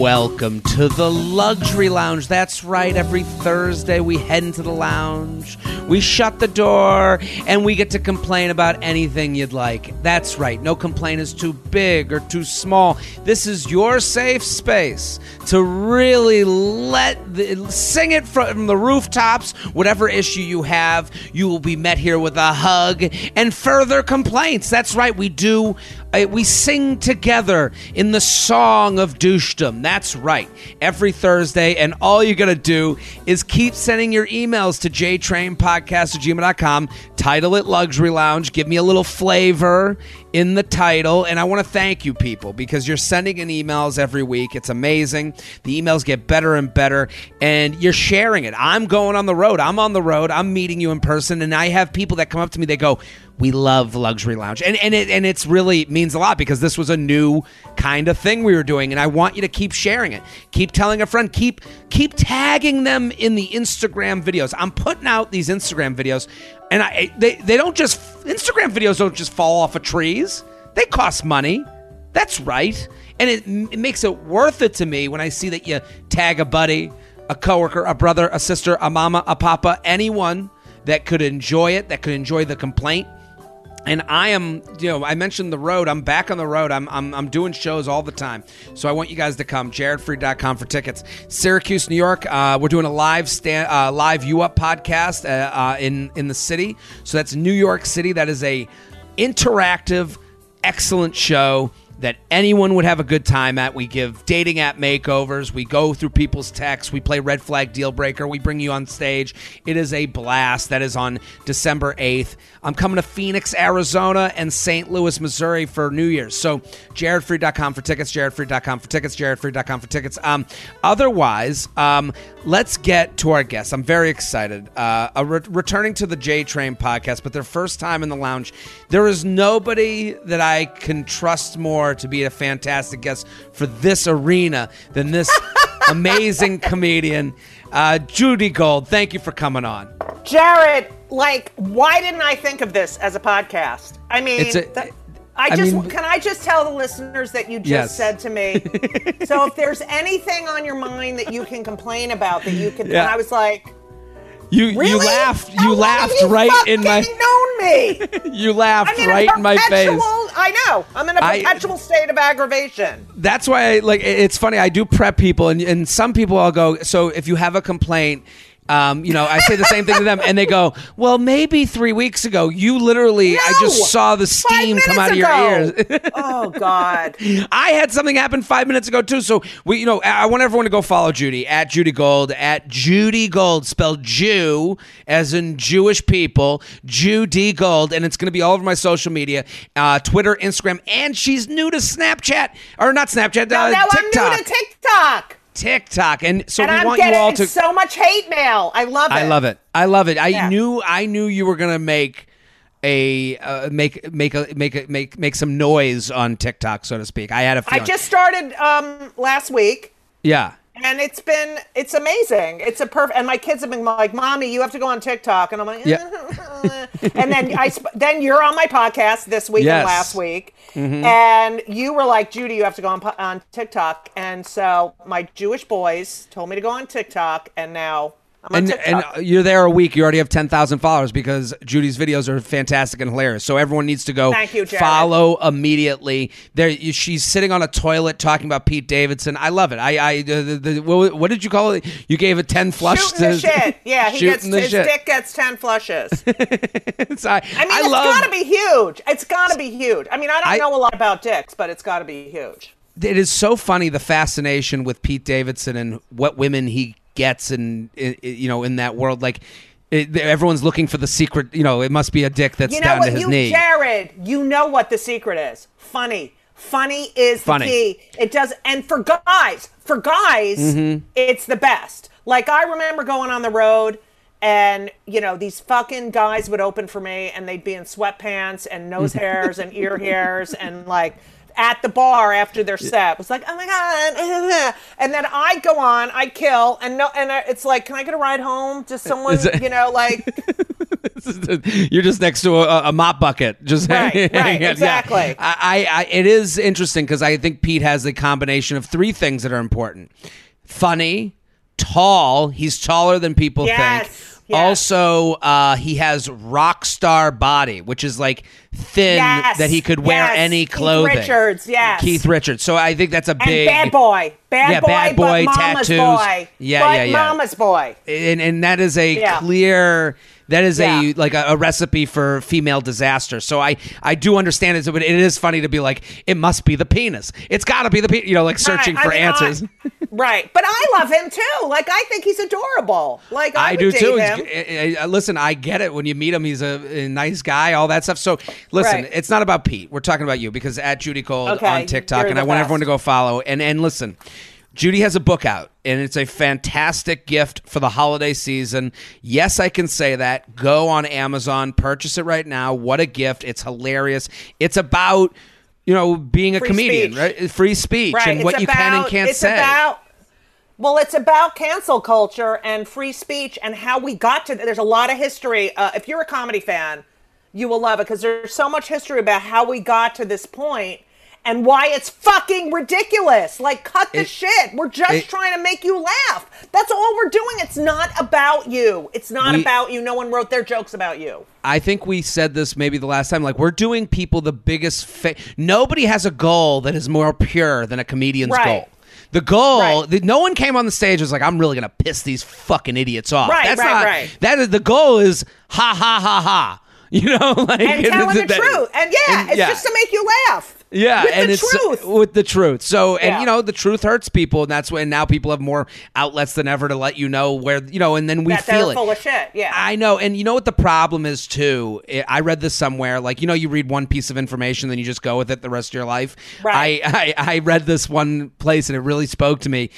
Welcome to the Luxury Lounge. That's right, every Thursday we head into the lounge, we shut the door, and we get to complain about anything you'd like. That's right, no complaint is too big or too small. This is your safe space to really let the, sing it from the rooftops. Whatever issue you have, you will be met here with a hug and further complaints. That's right, we do Uh, we sing together in the song of douchedom. That's right. Every Thursday, and all you got to do is keep sending your emails to jtrainpodcast at gmail.com. Title it Luxury Lounge. Give me a little flavor in the title. And I want to thank you, people, because you're sending in emails every week. It's amazing. The emails get better and better, and you're sharing it. I'm going on the road. I'm on the road. I'm meeting you in person, and I have people that come up to me. They go, "We love Luxury Lounge," and and it and it's really means a lot because this was a new kind of thing we were doing, and I want you to keep sharing it. Keep telling a friend. Keep keep tagging them in the Instagram videos. I'm putting out these Instagram videos, and I they they don't just Instagram videos don't just fall off of trees. They cost money. That's right. And it, it makes it worth it to me when I see that you tag a buddy, a coworker, a brother, a sister, a mama, a papa, anyone that could enjoy it, that could enjoy the complaint. And I am, you know, I mentioned the road. I'm back on the road. I'm, I'm, I'm doing shows all the time. So I want you guys to come. JaredFreid.com for tickets. Syracuse, New York. Uh, we're doing a live stand, uh, live you Up podcast uh, uh, in in the city. So that's New York City. That is a interactive, excellent show that anyone would have a good time at. We give dating app makeovers. We go through people's texts. We play red flag deal breaker. We bring you on stage. It is a blast. That is on December 8th. I'm coming to Phoenix, Arizona, and St. Louis, Missouri for New Year's. So jaredfreid.com for tickets, jaredfreid.com for tickets, jaredfreid.com for tickets. Um, otherwise, um, let's get to our guests. I'm very excited. Uh, re- returning to the J Train podcast, but their first time in the lounge. There is nobody that I can trust more to be a fantastic guest for this arena than this amazing comedian, uh, Judy Gold. Thank you for coming on. Jared, like, why didn't I think of this as a podcast? I mean, a- I I just mean- can I just tell the listeners that you just Yes. said to me. so if there's anything on your mind that you can complain about, that you can, Yeah. and I was like, You you laughed. You laughed you right in my. known me. You laughed in right in my face. I know. I'm in a perpetual state of aggravation. that's why I, like it's funny i do prep people and, and some people i'll go so if you have a complaint um, you know i say the same thing to them and they go well maybe three weeks ago you literally i just saw the steam come out of minutes your ears oh God. I had something happen five minutes ago too. So we, you know, I want everyone to go follow Judy at Judy Gold at Judy Gold, spelled Jew as in Jewish people, Judy Gold, and it's going to be all over my social media, uh, Twitter, Instagram, and she's new to Snapchat or not Snapchat, Now, uh, now I'm new to TikTok. TikTok, and so and we I'm want you all to. so much hate mail. I love it. I love it. I love it. I Yeah. knew. I knew you were going to make. A uh, make make a make a make make some noise on TikTok, so to speak. I had a I feeling. just started um, last week, yeah. And it's been it's amazing. It's a perfect. And my kids have been like, "Mommy, you have to go on TikTok," and I'm like, Yeah. and then I sp- then you're on my podcast this week Yes. Mm-hmm. and last week, and you were like, "Judy, you have to go on po- on TikTok," and so my Jewish boys told me to go on TikTok, and now and and uh, you're there a week. You already have ten thousand followers because Judy's videos are fantastic and hilarious. So everyone needs to go you, follow immediately. There, she's sitting on a toilet talking about Pete Davidson. I love it. I, I, the, the, the, what, what did you call it? You gave a ten flush. Shooting the to- shit. Yeah, he gets the his shit. dick gets ten flushes. It's- I, I mean, it's love. got to be huge. It's got to be huge. I mean, I don't I- know a lot about dicks, but it's got to be huge. it is so funny the fascination with Pete Davidson and what women he gets and you know in that world like. It, everyone's looking for the secret. You know, it must be a dick that's You know down what, to his you knee. Jared, you know what the secret is. Funny. Funny is Funny. the key. It does, and for guys, for guys, Mm-hmm. it's the best. Like I remember going on the road, and you know these fucking guys would open for me, and they'd be in sweatpants and nose hairs and ear hairs, and like at the bar after their set. It was like, oh my god, and then I go on, I kill, and no, and I- it's like, can I get a ride home? Just someone, it- you know, like. You're just next to a, a mop bucket. Just Right, hanging right, exactly. I, I, I, it is interesting because I think Pete has a combination of three things that are important: funny, tall. He's taller than people Yes, think. Yes. Also, uh, he has rock star body, which is like thin Yes, that he could wear yes. any clothing. Keith. Richards, yes. Keith Richards. So I think that's a And big bad boy, bad Yeah, boy, bad boy, but mama's tattoos. boy, Yeah, but yeah, yeah. mama's boy. and and that is a Yeah. clear that is a like a, a recipe for female disaster so i i do understand it but it is funny to be like it must be the penis it's got to be the penis you know like searching Right, I for mean, answers I- right, but I love him too. Like I think he's adorable. Like I, I do too. Him. It's- uh, uh, listen, I get it. When you meet him, he's a, a nice guy, all that stuff. So, listen, Right. it's not about Pete. We're talking about you because at Judy Gold Okay, on TikTok, you're and I want everyone to go follow. And and listen, Judy has a book out, and it's a fantastic gift for the holiday season. Yes, I can say that. Go on Amazon, purchase it right now. What a gift! It's hilarious. It's about you know being a Free comedian, speech. right? Free speech Right, and it's what you can and can't it's say. About, well, it's about cancel culture and free speech and how we got to. There's a lot of history. Uh, if you're a comedy fan, you will love it because there's so much history about how we got to this point and why it's fucking ridiculous. Like, cut the It- shit. We're just it- trying to make you laugh. That's all we're doing. It's not about you. It's not We- about you. No one wrote their jokes about you. I think we said this maybe the last time. Like we're doing people the biggest. Fa- Nobody has a goal that is more pure than a comedian's Right. goal. The goal. Right. The, no one came on the stage and was like, "I'm really gonna piss these fucking idiots off." Right, That's right, not. right. That is the goal. Is ha ha ha ha. You know, like And telling the that- truth. And yeah, and- it's yeah. just to make you laugh. Yeah, With and the it's truth. with the truth. So, and Yeah. you know, the truth hurts people, and that's when now people have more outlets than ever to let you know where you know, and then we that feel it. full of shit. Yeah. I know, and you know what the problem is too. I read this somewhere. Like you know, you read one piece of information, then you just go with it the rest of your life. Right. I I, I read this one place, and it really spoke to me.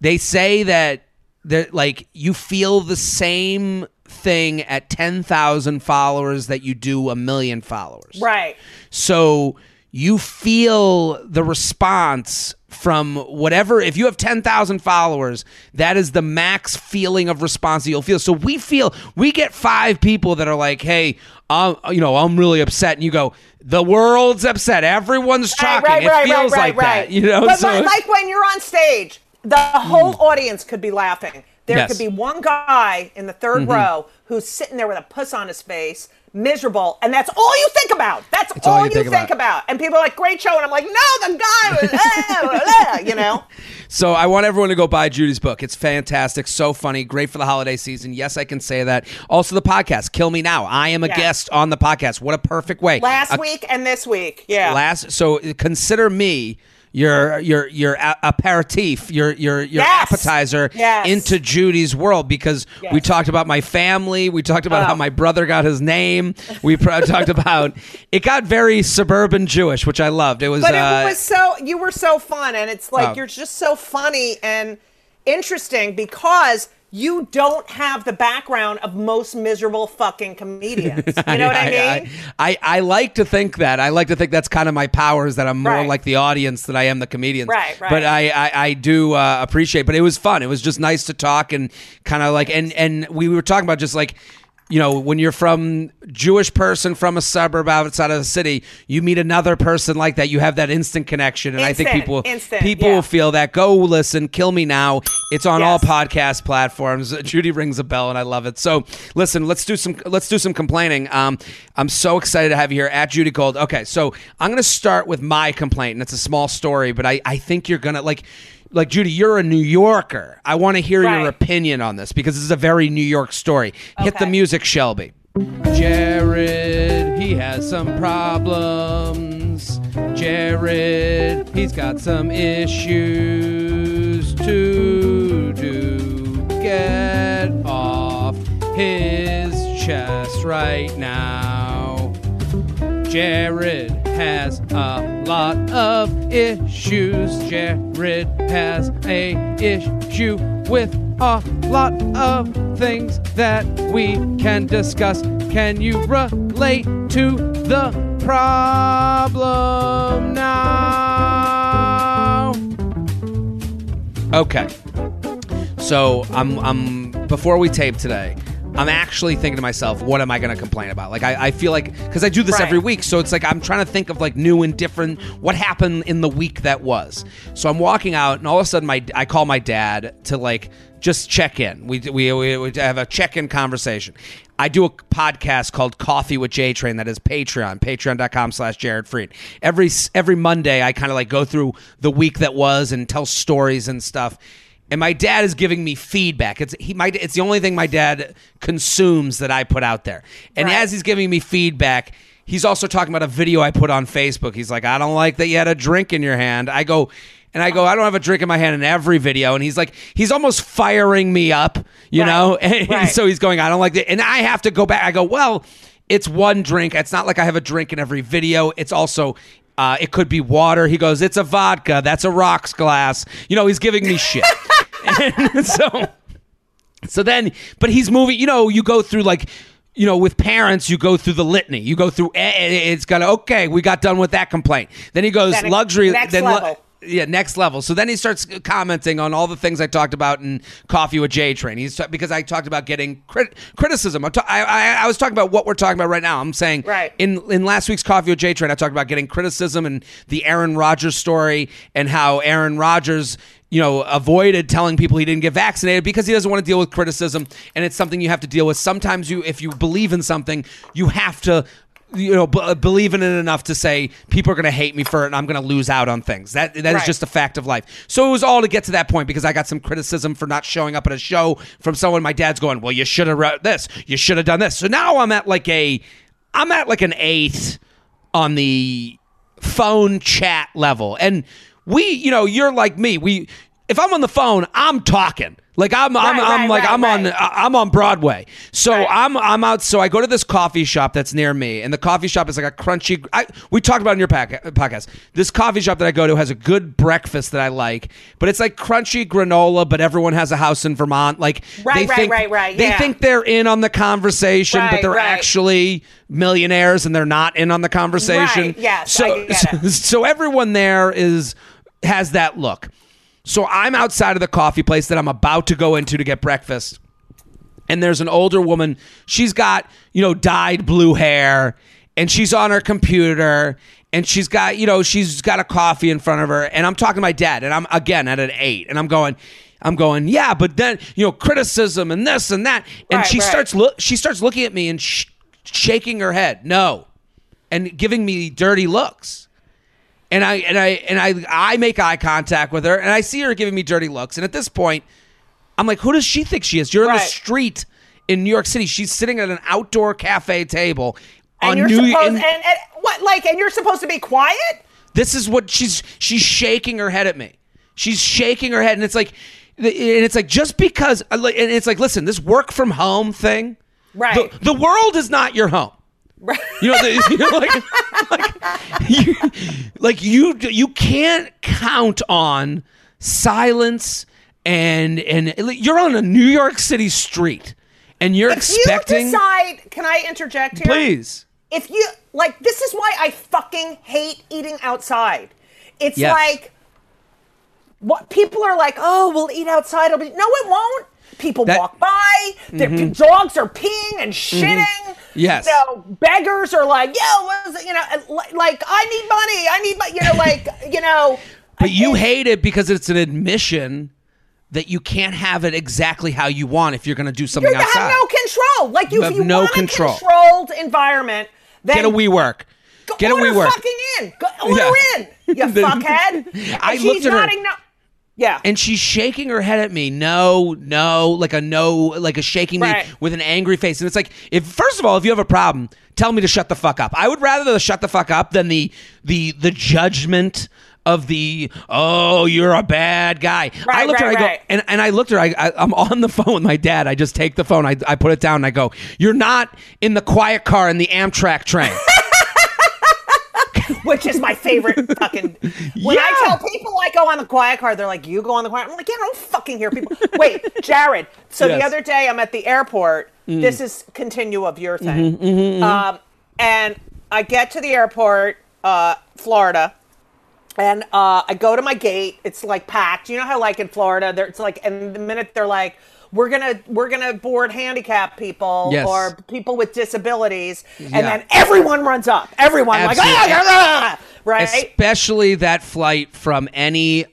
They say that that like you feel the same thing at ten thousand followers that you do a million followers. right. So you feel the response from whatever if you have 10,000 followers that is the max feeling of response that you'll feel so we feel we get five people that are like hey um, you know I'm really upset and you go the world's upset everyone's talking Right, it right, feels right, like right, that right. you know But so li- like when you're on stage, the whole audience could be laughing. There Yes. could be one guy in the 3rd Mm-hmm. row who's sitting there with a puss on his face, miserable, and that's all you think about. That's all all, you think think, about. about. And people are like, "Great show," and I'm like, "No, the guy was," eh, blah, blah," you know. So I want everyone to go buy Judy's book. It's fantastic, so funny, great for the holiday season. Yes, I can say that. Also, the podcast, Kill Me Now. I am a Yeah. guest on the podcast. What a perfect way. Last A- week and this week, yeah. last so consider me your your your aperitif your your your Yes. appetizer Yes. into Judy's world because we talked about my family we talked about Oh. how my brother got his name we pr- talked about it got very suburban Jewish which I loved it was But uh, it was so you were so fun, and it's like Oh. you're just so funny and interesting because you don't have the background of most miserable fucking comedians. You know what I, mean? I, I, like to think that. I like to think that's kind of my powers that I'm more Right. like the audience than I am the comedians. Right, right. But I, I, I do uh, appreciate. But it was fun. It was just nice to talk and kind of like and and we were talking about just like. You know, when you're from Jewish person from a suburb outside of the city, you meet another person like that. You have that instant connection, and I think people instant, people yeah. will feel that. Go listen, kill me now. It's on all podcast platforms. Judy rings a bell, and I love it. So, listen, let's do some let's do some complaining. Um, I'm so excited to have you here at Judy Gold. Okay, so I'm going to start with my complaint, and it's a small story, but I I think you're gonna like. Like Judy, you're a New Yorker. I want to hear Right. your opinion on this because this is a very New York story. Hit the music, Shelby. Jared, he has some problems. Jared, he's got some issues to do. Get off his chest right now. Jared has a lot of issues. Jared has a issue with a lot of things that we can discuss. Can you relate to the problem now? Okay. So I'm I'm before we tape today, I'm actually thinking to myself, what am I going to complain about? Like, I, I feel like, because I do this Right. every week, so it's like I'm trying to think of like new and different, what happened in the week that was. So I'm walking out, and all of a sudden, my I call my dad to like just check in. We, we, we, we have a check in conversation. I do a podcast called Coffee with J Train that is Patreon, patreon.com slash Jared Freid. Every, every Monday, I kind of like go through the week that was and tell stories and stuff and my dad is giving me feedback. It's he my it's the only thing my dad consumes that I put out there. And Right. as he's giving me feedback, he's also talking about a video I put on Facebook. He's like, "I don't like that you had a drink in your hand." I go and I go, "I don't have a drink in my hand in every video." And he's like, he's almost firing me up, you Right. know? And Right. so he's going, "I don't like that." And I have to go back. I go, "Well, it's one drink. It's not like I have a drink in every video. It's also uh, it could be water. He goes, it's a vodka. That's a rocks glass. You know, he's giving me shit. and so, so then, but he's moving. You know, you go through like. You know, with parents, you go through the litany. You go through. eh, eh, It's gonna okay. We got done with that complaint. Then he goes Then luxury. next then level. yeah, next level. So then he starts commenting on all the things I talked about in Coffee with J Train. He's ta- because I talked about getting crit- criticism. I, ta- I, I, I was talking about what we're talking about right now. I'm saying Right. in in last week's Coffee with J Train, I talked about getting criticism and the Aaron Rodgers story and how Aaron Rodgers. You know, avoided telling people he didn't get vaccinated because he doesn't want to deal with criticism, and it's something you have to deal with. Sometimes you, if you believe in something, you have to you know, b- uh, believe in it enough to say people are going to hate me for it, and I'm going to lose out on things. That that is Right. just a fact of life. So it was all to get to that point because I got some criticism for not showing up at a show from someone. My dad's going, "Well, you should have wrote this. You should have done this." So now I'm at like a, I'm at like an eight on the phone chat level, and we, you know, you're like me. We, if I'm on the phone, I'm talking. Like I'm, I'm, Right, I'm right, like right, I'm on, right. Uh, I'm on Broadway. So. I'm I'm out. So I go to this coffee shop that's near me, and the coffee shop is like a crunchy. I, we talked about it in your pack, uh, podcast. This coffee shop that I go to has a good breakfast that I like, but it's like crunchy granola. But everyone has a house in Vermont. Like Right, they right, think, right, right, They yeah. think they're in on the conversation, but they're actually millionaires and they're not in on the conversation. Yes, so it. so everyone there is has that look. So I'm outside of the coffee place that I'm about to go into to get breakfast. And there's an older woman. She's got, you know, dyed blue hair and she's on her computer and she's got, you know, she's got a coffee in front of her and I'm talking to my dad and I'm again at an 8 and I'm going I'm going, "Yeah, but then, you know, criticism and this and that." And Right, she right. starts look she starts looking at me and sh- shaking her head. No. And giving me dirty looks and I and I and I I make eye contact with her, and I see her giving me dirty looks. And at this point, I'm like, who does she think she is? You're in the street in New York City. She's sitting at an outdoor cafe table And on you're New. supposed in- and, and what like and you're supposed to be quiet? this is what she's she's shaking her head at me. She's shaking her head, and it's like, and it's like just because, and it's like, listen, this work from home thing, Right. The, the world is not your home. Right. You know, the, you know like, like, you, like you, you can't count on silence and and you're on a New York City street and you're If expecting. you decide, can I interject here? please, If you like, this is why I fucking hate eating outside. It's Yes. like what people are like. Oh, we'll eat outside. It'll be no, it won't. People That- walk by. Their mm-hmm. dogs are peeing and mm-hmm. shitting. Yes. You know, beggars are like, yo, what is it? You know, like I need money. I need, money. you know, like you know. but you it- hate it because it's an admission that you can't have it exactly how you want if you're going to do something You have outside. no control. Like you, You if have you no want control. a controlled environment, then Get a WeWork. Go Get a order WeWork. fucking in. Go, order Yeah. in. You fuckhead. I And looked she's at her- No. Yeah. and she's shaking her head at me. No no like a no like a shaking Right. me with an angry face. And it's like if first of all if you have a problem tell me to shut the fuck up. I would rather the shut the fuck up than the the the judgment of the oh you're a bad guy. I Right, looked at her right, i go and, and i looked at her I, I, i'm on the phone with my dad. I just take the phone. I, I put it down and i go you're not in the quiet car in the amtrak train Which is my favorite fucking. When I tell people I go on the quiet car, they're like, "You go on the quiet." I'm like, "Yeah, I don't fucking hear people." Wait, Jared. So Yes. Mm. the other day, I'm at the airport. This is continue of your thing. Mm-hmm, Um, and I get to the airport, uh, Florida, and uh, I go to my gate. It's like packed. You know how like in Florida, there it's like, and the minute they're like, we're gonna we're gonna board handicapped people Yes. or people with disabilities, and Yeah. then everyone runs up. Everyone like Absolutely. "Ah, ah, ah," right. especially that flight from any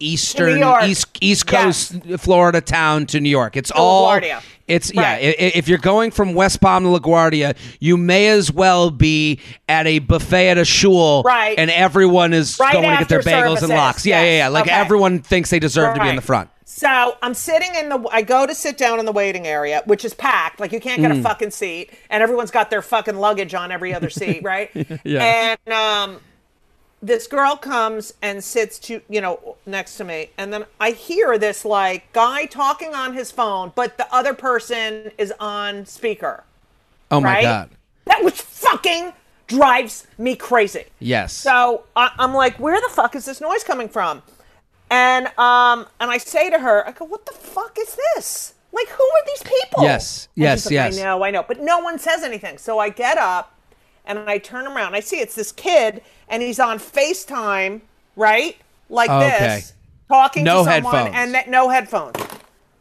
eastern east east Yes. coast Florida town to New York. It's all LaGuardia. It's yeah. Right. i- If you're going from West Palm to LaGuardia, you may as well be at a buffet at a shul, Right. And everyone is Right going to get their after bagels and services. lox. Yeah, yeah, yeah. Like Okay. everyone thinks they deserve to be in the front. So I'm sitting in the. I go to sit down in the waiting area, which is packed. Like you can't Mm. get a fucking seat, and everyone's got their fucking luggage on every other seat, right? Yeah. And um, this girl comes and sits to you know next to me, and then I hear this like guy talking on his phone, but the other person is on speaker. Oh my right? god. That was fucking drives me crazy. Yes. So I, I'm like, where the fuck is this noise coming from? And um, and I say to her, I go, what the fuck is this? Like, who are these people? Yes, And yes, like, yes. I know, I know, but no one says anything. So I get up and I turn around. I see it's this kid, and he's on Facetime, right, like Okay. this, talking No to someone, headphones. and th- no headphones.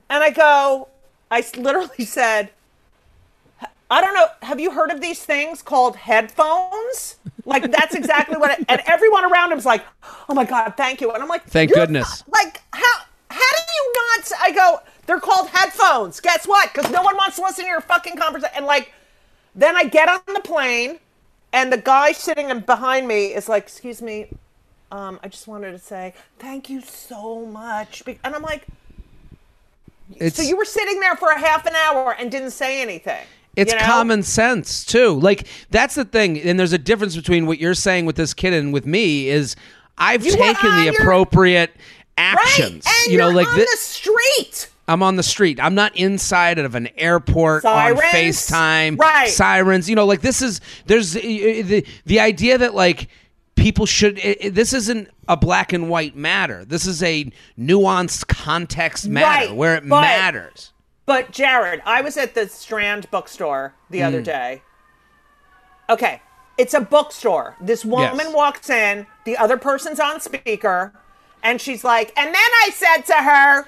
And I go, I literally said, I don't know. Have you heard of these things called headphones? Like that's exactly what. It, and everyone around him's like, "Oh my god, thank you!" And I'm like, Thank goodness." fu- Like how how do you not? I go, they're called headphones. Guess what? Because no one wants to listen to your fucking conversation. And like, then I get on the plane, and the guy sitting behind me is like, "Excuse me, um, I just wanted to say thank you so much." And I'm like, It's "So you were sitting there for a half an hour and didn't say anything?" It's you know? common sense too. Like that's the thing, and there's a difference between what you're saying with this kid and with me. Is I've You taken on the your- appropriate Right, actions. and you know, like on thi- the street. I'm on the street. I'm not inside of an airport on Sirens. FaceTime. Right. Sirens. You know, like this is there's uh, the the idea that like people should. i i- this isn't a black and white matter. This is a nuanced context matter Right, where it but- matters. But Jared, I was at the Strand bookstore the other Mm. day. Okay, it's a bookstore. This woman Yes. walks in, the other person's on speaker, and she's like, and then I said to her,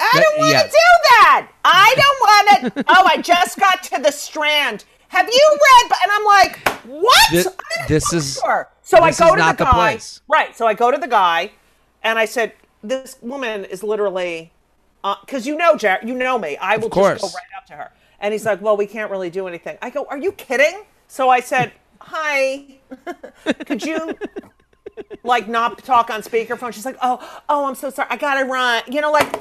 I don't want to yeah. do that. I don't want to. oh, I just got to the Strand. Have you read? And I'm like, what? Thi- I'm in a this is-. So I go to the guy. Right. So I go to the guy, and I said, "This woman is literally, Uh, because you know, Jared, you know me. I will just go right up to her." And he's like, "Well, we can't really do anything." I go, "Are you kidding?" So I said, "Hi, could you?" Like not talk on speakerphone. She's like, "Oh, oh, I'm so sorry. I gotta run." You know, like,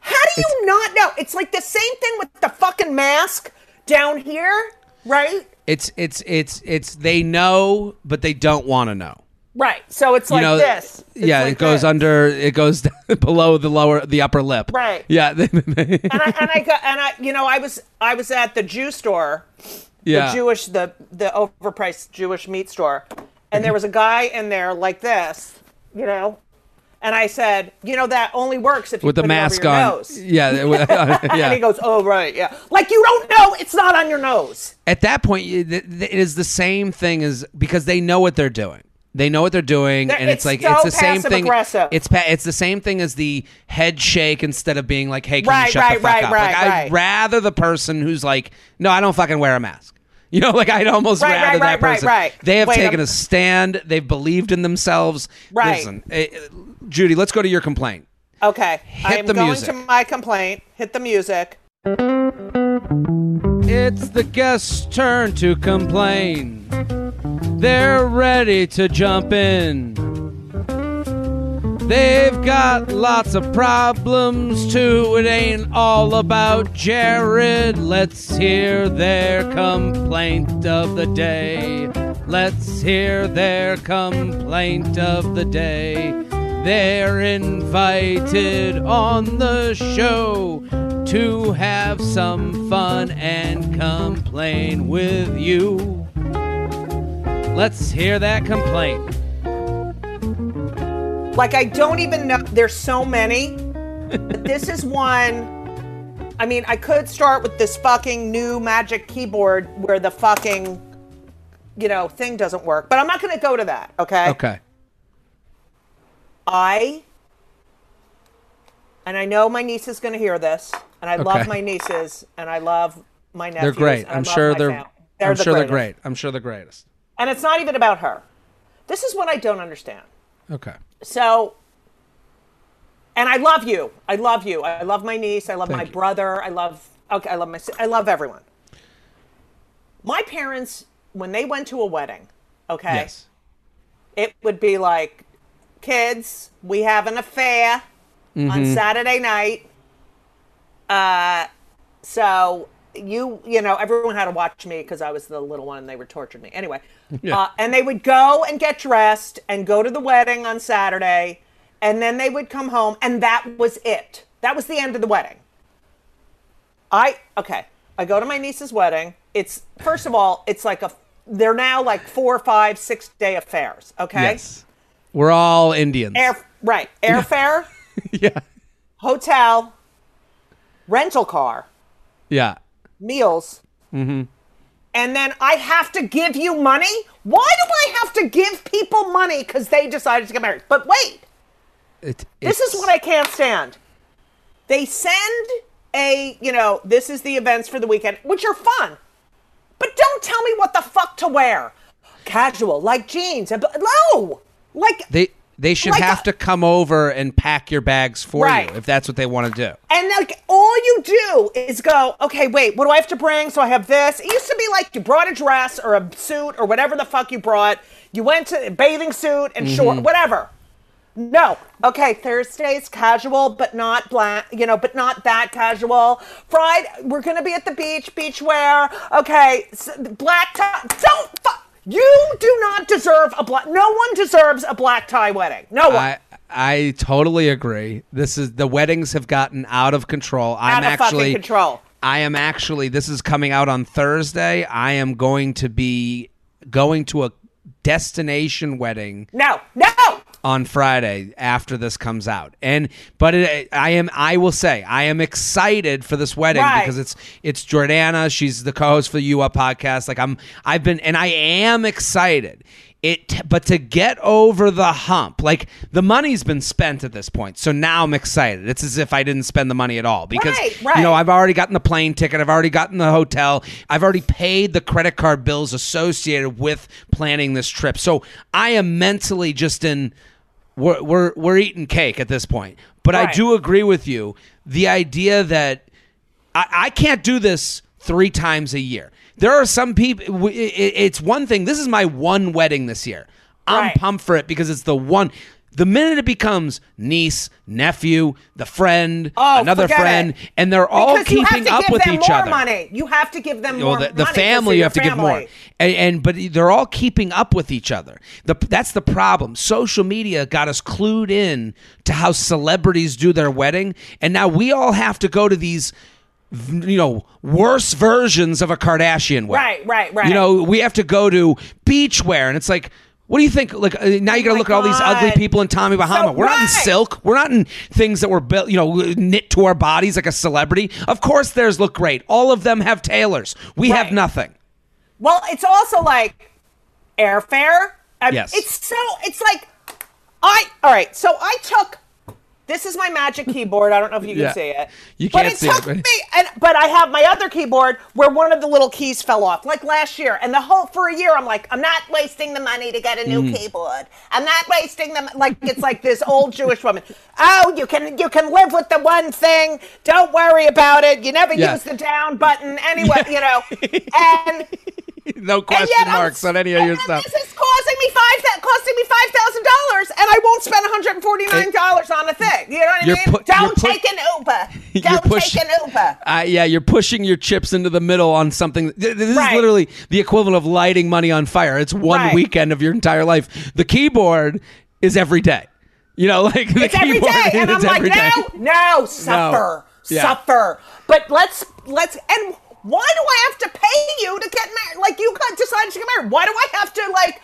how do you not know? It's like the same thing with the fucking mask down here, right? It's it's it's it's they know, but they don't want to know. Right. So it's like know, this. It's yeah, like it goes this. under, it goes below the lower, the upper lip. Right. Yeah. and I and I got and I you know I was I was at the Jew store, yeah. the Jewish the the overpriced Jewish meat store, and there was a guy in there like this, you know, and I said, you know that only works if you with the put it over mask your on. nose. Yeah. it- And he goes, oh right, yeah, like you don't know it's not on your nose. At that point, you- it is the same thing as because they know what they're doing. They know what they're doing, They're- and it's, it's like so it's the same thing. passive-aggressive. It's pa- it's the same thing as the head shake instead of being like, "Hey, can Right, you shut right, the fuck right, up?" right, like, I'd rather the person who's like, "No, I don't fucking wear a mask." You know, like I'd almost Right, rather right, that right, right, person. right. They have Wait, taken I'm- a stand. They've believed in themselves. Right. Listen, eh, Judy, let's go to your complaint. Okay, I am the going music. to my complaint. Hit the music. It's the guest's turn to complain. They're ready to jump in. They've got lots of problems too. It ain't all about Jared. Let's hear their complaint of the day. Let's hear their complaint of the day. They're invited on the show to have some fun and complain with you. Let's hear that complaint. Like I don't even know. There's so many. but this is one. I mean, I could start with this fucking new magic keyboard where the fucking, you know, thing doesn't work. But I'm not going to go to that. Okay. Okay. I and I know my niece is going to hear this, and I Okay. love my nieces, and I love my nephews. They're great. I'm sure they're. They're I'm the sure they're great. I'm sure they're greatest. And it's not even about her. This is what I don't understand. Okay. So, and I love you. I love you. I love my niece. I love Thank my you. brother. I love. Okay, I love my. I love everyone. My parents, when they went to a wedding, okay, Yes. it would be like, kids, we have an affair Mm-hmm. on Saturday night. Uh, so you, you know, everyone had to watch me because I was the little one and they were torturing me. Anyway, Yeah. uh, and they would go and get dressed and go to the wedding on Saturday, and then they would come home, and that was it. That was the end of the wedding. I okay. I go to my niece's wedding. It's first of all, it's like a. They're now like four, five, six day affairs. Okay. Yes. We're all Indians. Air right. Airfare, yeah. hotel, rental car, Yeah. Meals. Mm-hmm. And then I have to give you money? Why do I have to give people money because they decided to get married? But wait, It, this is what I can't stand. They send a, you know, this is the events for the weekend, which are fun. But don't tell me what the fuck to wear. Casual, like jeans. No! Like, They they should Like have a- to come over and pack your bags for Right. you if that's what they want to do. And like all you do is go, okay, wait, what do I have to bring? So I have this. It used to be like you brought a dress or a suit or whatever the fuck you brought. You went to a bathing suit and short, mm-hmm. whatever. No. Okay, Thursday's casual, but not black, you know, but not that casual. Friday, we're going to be at the beach, beach wear. Okay, s- black top. Don't fu- You do not deserve a black, no one deserves a black tie wedding. No one. I I totally agree. This is the weddings have gotten out of control. I'm Out of fucking actually control. I am actually this is coming out on Thursday. I am going to be going to a destination wedding no, no. On Friday after this comes out. And but it, I am I will say I am excited for this wedding Right. because it's it's Jordana, she's the co-host for the You Up podcast. Like I'm I've been and I am excited. It but to get over the hump, like the money's been spent at this point. So now I'm excited. It's as if I didn't spend the money at all because Right, right. you know, I've already gotten the plane ticket, I've already gotten the hotel, I've already paid the credit card bills associated with planning this trip. So I am mentally just in we're we're we're eating cake at this point. But I do agree with you. The idea that I, I can't do this three times a year. There are some people. w- i- i- It's one thing. This is my one wedding this year. I'm Right. pumped for it because it's the one. The minute it becomes niece, nephew, the friend, Oh, another friend, it. and they're all because you have keeping to up give with them each more other. money. You have to give them Well, more the, the family you have to give more, and, and but they're all keeping up with each other. The, that's the problem. Social media got us clued in to how celebrities do their wedding, and now we all have to go to these, you know, worse versions of a Kardashian wedding. Right, right, right. You know, we have to go to beachwear, and it's like. What do you think? Like uh, now, you got to Oh look at all these ugly people in Tommy Bahama. So We're not in silk. We're not in things that were built, you know, knit to our bodies like a celebrity. Of course, theirs look great. All of them have tailors. We have nothing. Well, it's also like airfare. I- Yes. It's so. It's like I. All right. So I took. This is my magic keyboard. I don't know if you can Yeah. see it. You but can't it see it, took but- me, and, but I have my other keyboard where one of the little keys fell off, like last year. And the whole for a year, I'm like, I'm not wasting the money to get a Mm. new keyboard. I'm not wasting them. Like it's like this old Jewish woman. Oh, you can you can live with the one thing. Don't worry about it. You never Yeah. use the down button anyway. You know, and no question marks on any of your stuff. This is costing me five that costing me five thousand dollars, and I won't spend one hundred and forty nine dollars on a thing. You know what I mean? pu- Don't pu- take an Uber. Don't push- take an Uber. Uh, yeah, you're pushing your chips into the middle on something. This is Right. literally the equivalent of lighting money on fire. It's one Right. weekend of your entire life. The keyboard is every day. You know, like the It's every keyboard day, and I'm like, no, no, suffer, Yeah. suffer. But let's let's and why do I have to pay you to get married? Like you got decided to get married. Why do I have to like?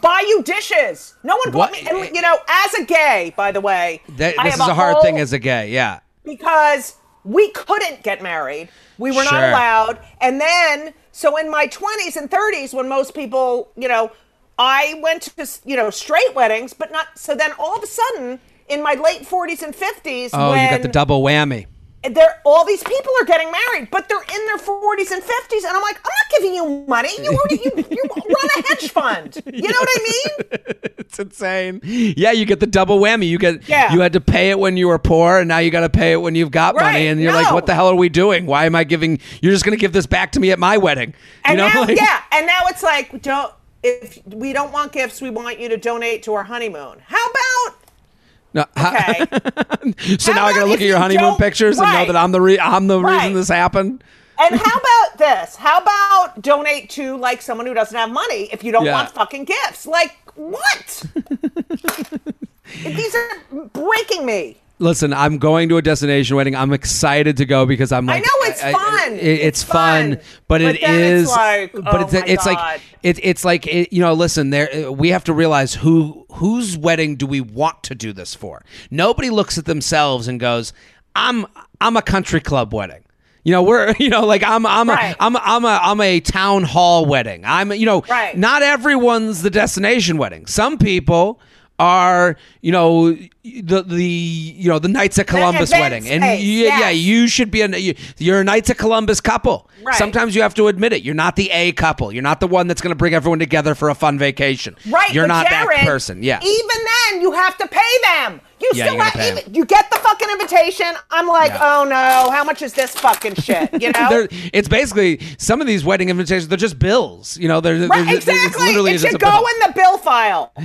Buy you dishes. No one bought What- me. And you know, as a gay, by the way, That- this is a hard whole- thing as a gay. Yeah. because we couldn't get married. We were not allowed. And then, so in my 20s and 30s, when most people, you know, I went to, you know, straight weddings, but not, so then all of a sudden, in my late 40s and 50s. Oh, when you got the double whammy. They're, all these people are getting married, but they're in their 40s and 50s, and I'm like, I'm not giving you money. You already you, you run a hedge fund. You know what I mean? It's insane. Yeah, you get the double whammy. You get Yeah. you had to pay it when you were poor, and now you got to pay it when you've got money, and you're like, what the hell are we doing? Why am I giving? You're just going to give this back to me at my wedding? And you know, now, like- yeah, and now it's like, don't if we don't want gifts, we want you to donate to our honeymoon. How about No, okay? so How now I got to look at your you honeymoon pictures and know that I'm the re- I'm the Right. reason this happened. and how about this? How about donate to like someone who doesn't have money if you don't Yeah. want fucking gifts? Like what? These are breaking me. Listen, I'm going to a destination wedding. I'm excited to go because I'm like, I know it's fun. it- it's, It's fun, fun. but, But it is. it's like, but oh it's my it's like it, it's like it, you know. Listen, there we have to realize who whose wedding do we want to do this for? Nobody looks at themselves and goes, "I'm I'm a country club wedding." You know, we're you know like I'm I'm Right. a, I'm a, I'm a I'm a town hall wedding. I'm you know Right. not everyone's the destination wedding. Some people are you know the the you know the Knights of Columbus wedding, and you, yeah, you should be a you, you're a Knights of Columbus couple. Right. Sometimes you have to admit it. You're not the A couple. You're not the one that's going to bring everyone together for a fun vacation. Right. You're not Jared, that person. Yeah. Even then, you have to pay them. You Yeah, still have even, you get the fucking invitation. I'm like, Yeah. oh no, how much is this fucking shit? You know? It's basically some of these wedding invitations. They're just bills. You know, they're, they're right, it's exactly. literally It just should a bill. go in the bill file.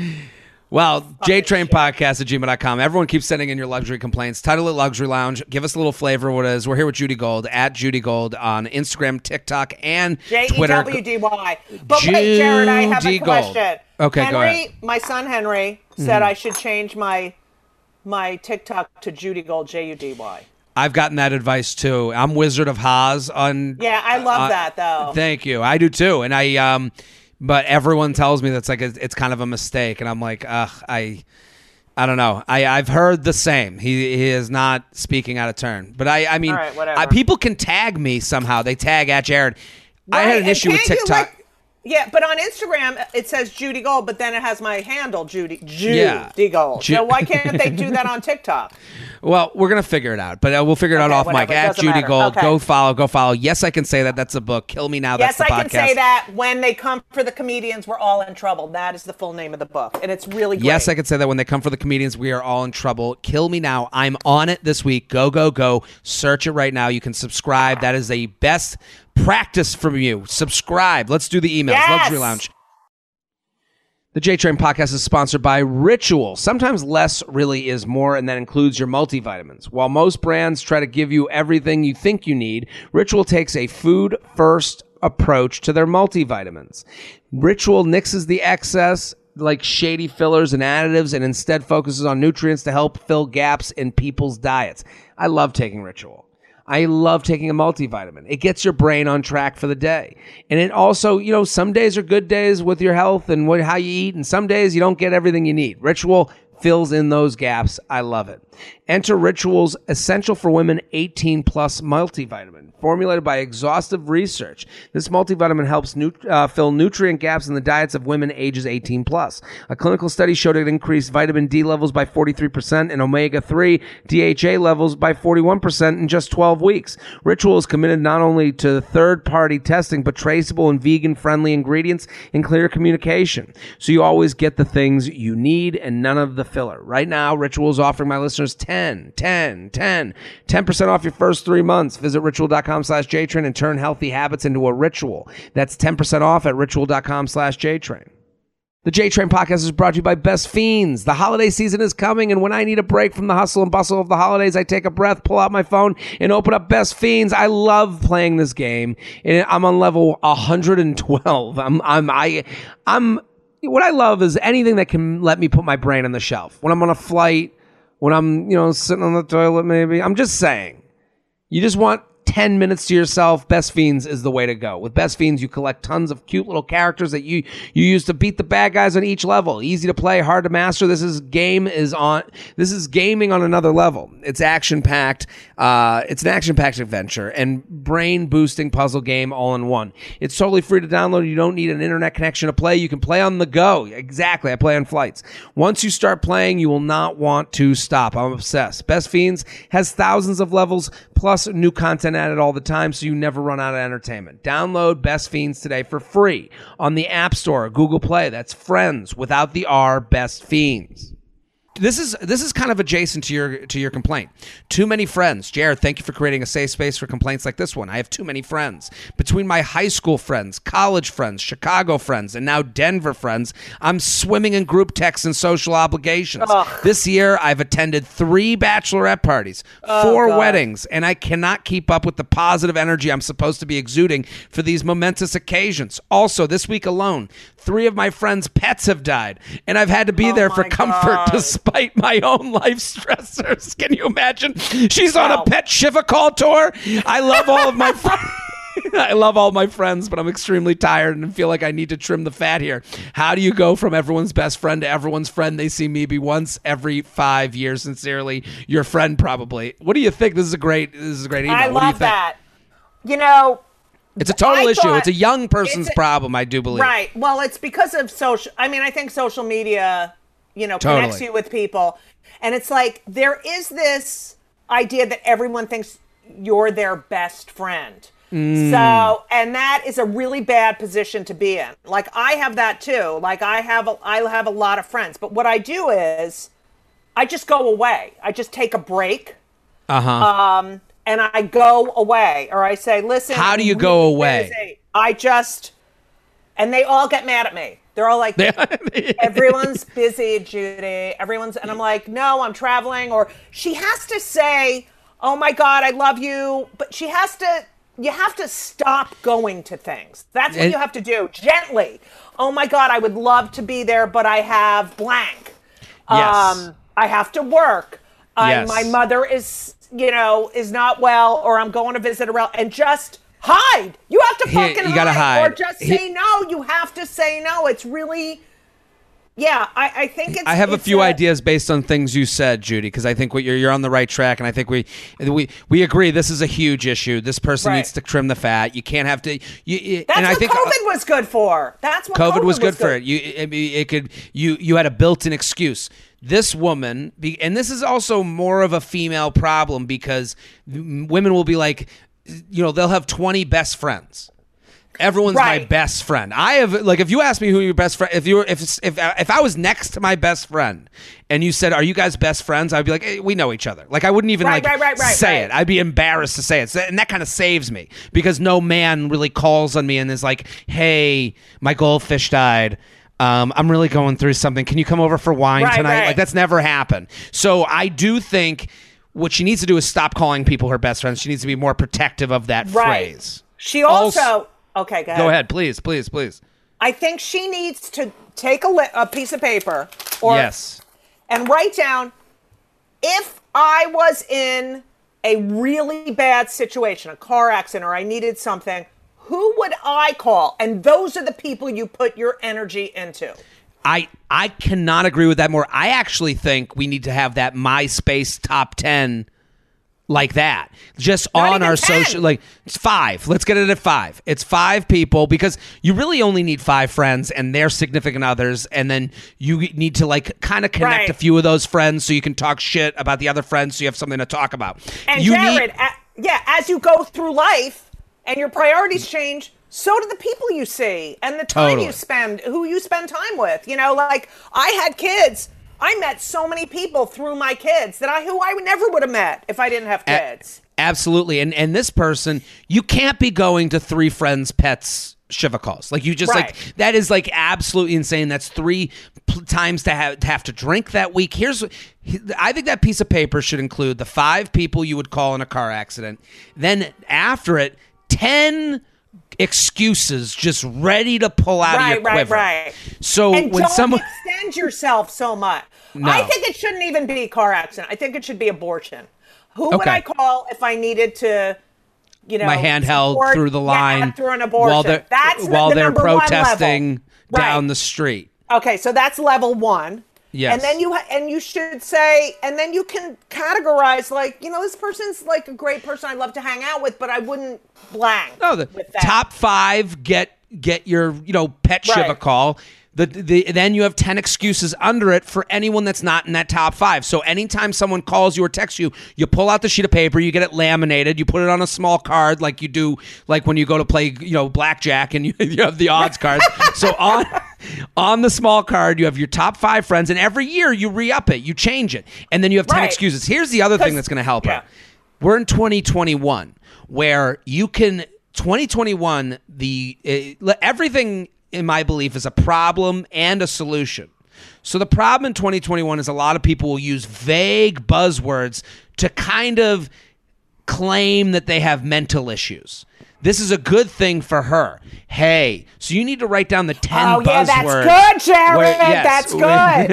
Well, JTrainPodcast at gmail.com. Everyone keeps sending in your luxury complaints. Title it Luxury Lounge. Give us a little flavor of what it is. We're here with Judy Gold at Judy Gold on Instagram, TikTok, and J E Twitter. W D Y. But wait, Jared, I have a Gold. question. Okay, Henry, go ahead. Mm-hmm. my son Henry said I should change my my TikTok to Judy Gold J U D Y. I've gotten that advice too. I'm Wizard of Haas on. Yeah, I love uh, that though. Thank you. I do too. And I um, but everyone tells me that's like a, it's kind of a mistake, and I'm like, ugh, I. I don't know. I I've heard the same. He he is not speaking out of turn. But I I mean, right. I, people can tag me somehow. They tag at Jared. I had an and issue with TikTok. like- yeah, but on Instagram it says Judy Gold, but then it has my handle Judy Judy Yeah. Gold. Ju- so why can't they do that on TikTok? Well, we're gonna figure it out, but uh, we'll figure it out off mic whatever, it at Judy matter. Gold. Okay. Go follow, go follow. Yes, I can say that. That's a book. Kill me now. yes, the I podcast. can say that when they come for the comedians, we're all in trouble. That is the full name of the book, and it's really great. Yes, I can say that when they come for the comedians, we are all in trouble. Kill me now. I'm on it this week. Go, go, go. Search it right now. You can subscribe. That is a best practice from you. Subscribe. Let's do the emails. Yes! Luxury Lounge. The J Train podcast is sponsored by Ritual. Sometimes less really is more, and that includes your multivitamins. While most brands try to give you everything you think you need, Ritual takes a food first approach to their multivitamins. Ritual nixes the excess like shady fillers and additives and instead focuses on nutrients to help fill gaps in people's diets. I love taking Ritual. I love taking a multivitamin. It gets your brain on track for the day. And it also, you know, some days are good days with your health and what, how you eat, and some days you don't get everything you need. Ritual fills in those gaps. I love it. Enter Ritual's Essential for Women 18 Plus multivitamin, formulated by exhaustive research. This multivitamin helps uh, fill nutrient gaps in the diets of women ages 18 plus. A clinical study showed it increased vitamin D levels by 43% and omega 3 DHA levels by 41% in just 12 weeks. Ritual is committed not only to third party testing, but traceable and vegan friendly ingredients and clear communication. So you always get the things you need and none of the filler. Right now, Ritual is offering my listeners 10, 10, 10, 10% off your first three months. Visit ritual.com slash JTrain and turn healthy habits into a ritual. That's 10% off at ritual.com slash JTrain. The J Train podcast is brought to you by Best Fiends. The holiday season is coming, and when I need a break from the hustle and bustle of the holidays, I take a breath, pull out my phone, and open up Best Fiends. I love playing this game, and I'm on level 112. I'm, I'm, I, I'm. What I love is anything that can let me put my brain on the shelf. When I'm on a flight, when I'm, you know, sitting on the toilet, maybe. I'm just saying. You just want 10 minutes to yourself, Best Fiends is the way to go. With Best Fiends, you collect tons of cute little characters that you you use to beat the bad guys on each level. Easy to play, hard to master. This is game is on this is gaming on another level. It's action packed. Uh, it's an action packed adventure and brain boosting puzzle game all in one. It's totally free to download. You don't need an internet connection to play. You can play on the go. Exactly. I play on flights. Once you start playing, you will not want to stop. I'm obsessed. Best Fiends has thousands of levels plus new content added all the time so you never run out of entertainment. Download Best Fiends today for free on the App Store, Google Play. That's friends without the R, Best Fiends this is this is kind of adjacent to your to your complaint. Too many friends. Jared, thank you for creating a safe space for complaints like this one. I have too many friends. Between my high school friends, college friends, Chicago friends, and now Denver friends, I'm swimming in group texts and social obligations. Ugh. This year I've attended 3 bachelorette parties, 4 God. weddings, and I cannot keep up with the positive energy I'm supposed to be exuding for these momentous occasions. Also, this week alone, 3 of my friends' pets have died, and I've had to be Oh there for comfort God. despite my own life stressors. Can you imagine? She's on a pet Shiva call tour. I love all of my friends. I love all my friends, but I'm extremely tired and feel like I need to trim the fat here. How do you go from everyone's best friend to everyone's friend? They see me be once every five years. Sincerely, your friend probably. What do you think? This is a great. This is a great email. I what love that. You know, It's a total I issue. it's a young person's a- problem. I do believe. Right. Well, it's because of social. I mean, I think social media, you know, Totally. connects you with people, and it's like there is this idea that everyone thinks you're their best friend. Mm. So, and that is a really bad position to be in. Like I have that too. Like I have, a, I have a lot of friends, but what I do is, I just go away. I just take a break Uh huh. um, and I go away, or I say, "Listen." How do you go away? busy." I just, and they all get mad at me. They're all like, "Everyone's busy, Judy. Everyone's," and I'm like, "No, I'm traveling." Or she has to say, "Oh my God, I love you," but she has to. You have to stop going to things. That's what And- you have to do gently. Oh my God, I would love to be there, but I have blank. Yes. Um, I have to work. I, Yes. My mother is, you know, is not well, or I'm going to visit a relative, and just hide. You have to Here, fucking you gotta or hide. just Here- say no. You have to say no. It's really, yeah. I, I think it's. I have a it's few ideas based on things you said, Judy, because I think what you're you're on the right track, and I think we we we agree this is a huge issue. This person Right. needs to trim the fat. You can't have to. You, That's and I what think uh, COVID was good for. That's what COVID was good for it. You, I mean, it could you you had a built-in excuse. This woman, and this is also more of a female problem because women will be like, you know, they'll have twenty best friends. Everyone's my best friend. I have like if you ask me who your best friend, if you were if if if I was next to my best friend and you said, "Are you guys best friends?" I'd be like, hey, "We know each other." Like I wouldn't even Right, like right, right, right, say right. it. I'd be embarrassed to say it, and that kind of saves me because no man really calls on me and is like, "Hey, my goldfish died." Um, I'm really going through something. Can you come over for wine Right, tonight? right. Like that's never happened. So I do think what she needs to do is stop calling people her best friends. She needs to be more protective of that Right. phrase. She also. Also- okay, go ahead. Go ahead, please, please, please. I think she needs to take a, li- a piece of paper or yes. and write down if I was in a really bad situation, a car accident, or I needed something, who would I call? And those are the people you put your energy into. I I cannot agree with that more. I actually think we need to have that MySpace top ten like that, just Not on our 10. social. Like it's five. Let's get it at five. It's five people because you really only need five friends and their significant others, and then you need to like kind of connect Right. a few of those friends so you can talk shit about the other friends, so you have something to talk about. And you Jared, need, a- yeah, as you go through life and your priorities change, so do the people you see and the time Totally. you spend, who you spend time with. You know, like I had kids. I met so many people through my kids that I who I never would have met if I didn't have A- kids. absolutely. And and this person, you can't be going to three friends' pets shiva calls. Like you just like that is like absolutely insane. That's three pl- times to have to have to drink that week. Here's I think that piece of paper should include the five people you would call in a car accident. Then after it, ten excuses just ready to pull out of your Right, right, quiver. right. So and when don't someone extend yourself so much. No. I think it shouldn't even be car accident. I think it should be abortion. Who would I call if I needed to you know, my handheld support- through the yeah, line through an abortion. while they're that's while the they're one level. protesting down Right. the street. Okay, so that's level one. Yes. And then you ha- and you should say, and then you can categorize like, you know, this person's like a great person I'd love to hang out with, but I wouldn't blank. No, the top five get get your you know pet Right. shiva call. The, the then you have ten excuses under it for anyone that's not in that top five. So anytime someone calls you or texts you, you pull out the sheet of paper, you get it laminated, you put it on a small card like you do like when you go to play you know blackjack and you, you have the odds cards. so on on the small card you have your top five friends, and every year you re up it, you change it, and then you have ten Right. excuses. Here's the other thing that's going to help yeah. out we're in 2021 where you can 2021 the uh, everything in my belief is a problem and a solution so the problem in 2021 is a lot of people will use vague buzzwords to kind of claim that they have mental issues this is a good thing for her. Hey, so you need to write down the 10 Oh, buzzwords. yeah, that's good, Jared. That's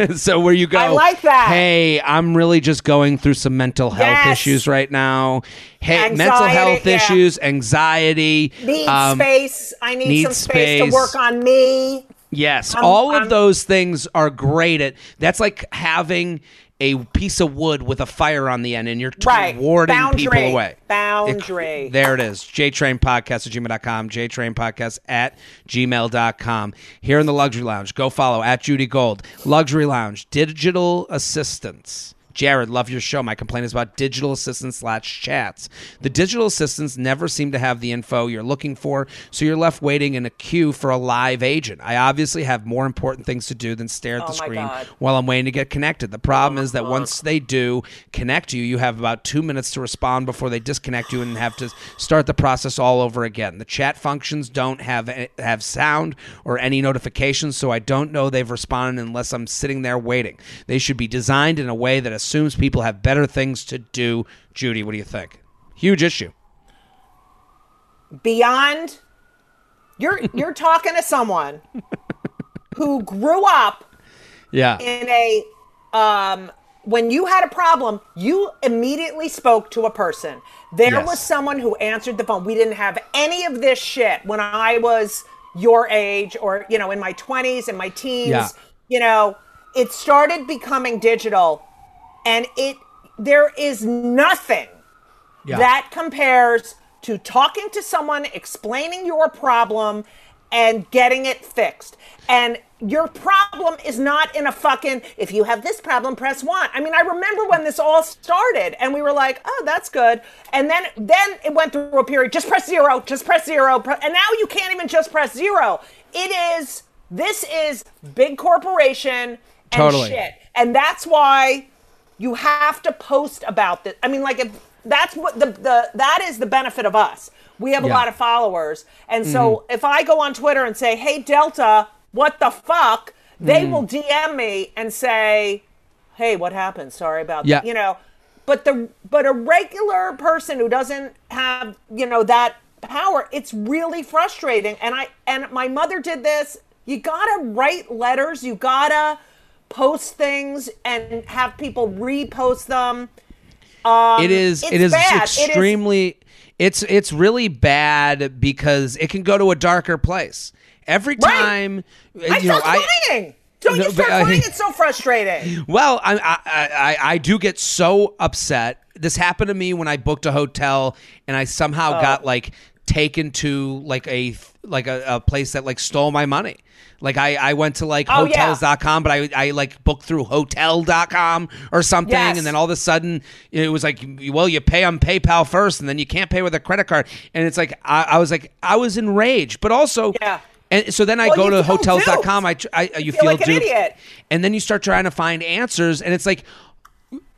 good. so where you go, I like that. Hey, I'm really just going through some mental health Yes. issues right now. Hey, Anxiety, mental health yeah. issues, anxiety. Need um, space. I need, need some space, space. to work on me. Yes, I'm- all of I'm- those things are great at that's like having a piece of wood with a fire on the end and you're Right. warding Boundary. people away. Boundary. It- there it is. JTrain Podcast at gmail.com, JTrain Podcast at gmail.com. Here in the Luxury Lounge, go follow at Judy Gold. Luxury Lounge, digital assistants. Jared, love your show. My complaint is about digital assistants slash chats. The digital assistants never seem to have the info you're looking for, so you're left waiting in a queue for a live agent. I obviously have more important things to do than stare at the Oh screen God. while I'm waiting to get connected. The problem is that once they do connect you, you have about two minutes to respond before they disconnect you and have to start the process all over again. The chat functions don't have eh, have sound or any notifications, so I don't know they've responded unless I'm sitting there waiting. They should be designed in a way that assumes people have better things to do. Judy, what do you think? Huge issue. Beyond, you're you're talking to someone who grew up Yeah. in a um when you had a problem you immediately spoke to a person there Yes. was someone who answered the phone we didn't have any of this shit when i was your age or you know in my 20s and my teens Yeah. you know it started becoming digital and it there is nothing Yeah. that compares to talking to someone, explaining your problem, and getting it fixed. And your problem is not in a fucking, if you have this problem, press one. I mean, I remember when this all started and we were like, oh, that's good. And then, then it went through a period, just press zero, just press zero. pre- And now you can't even just press zero. It is, this is big corporation and Totally. shit. And that's why you have to post about this. I mean, like if that's what the the that is the benefit of us. We have a Yeah. Mm-hmm. lot of followers, and so if I go on Twitter and say, "Hey Delta, what the fuck," they Mm. will DM me and say, "Hey, what happened? Sorry about Yeah. that." You know, but the but a regular person who doesn't have you know that power, it's really frustrating. And I and my mother did this. You gotta write letters. You gotta post things and have people repost them. it is it is bad. Extremely it's it's really bad because it can go to a darker place every Right. time uh, I you know start i crying. Don't No, you start but, uh, crying? It's so frustrating. well I, I i i do get so upset this happened to me when i booked a hotel and i somehow Oh. got like taken to like a like a, a place that like stole my money like I, I went to like Oh, yeah. hotels.com but I, I like booked through hotel.com or something Yes. and then all of a sudden it was like well you pay on paypal first and then you can't pay with a credit card and it's like i, I was like i was enraged but also Yeah. and so then i Well, go you to hotels.com I, I you feel feel, like an idiot. and then you start trying to find answers and it's like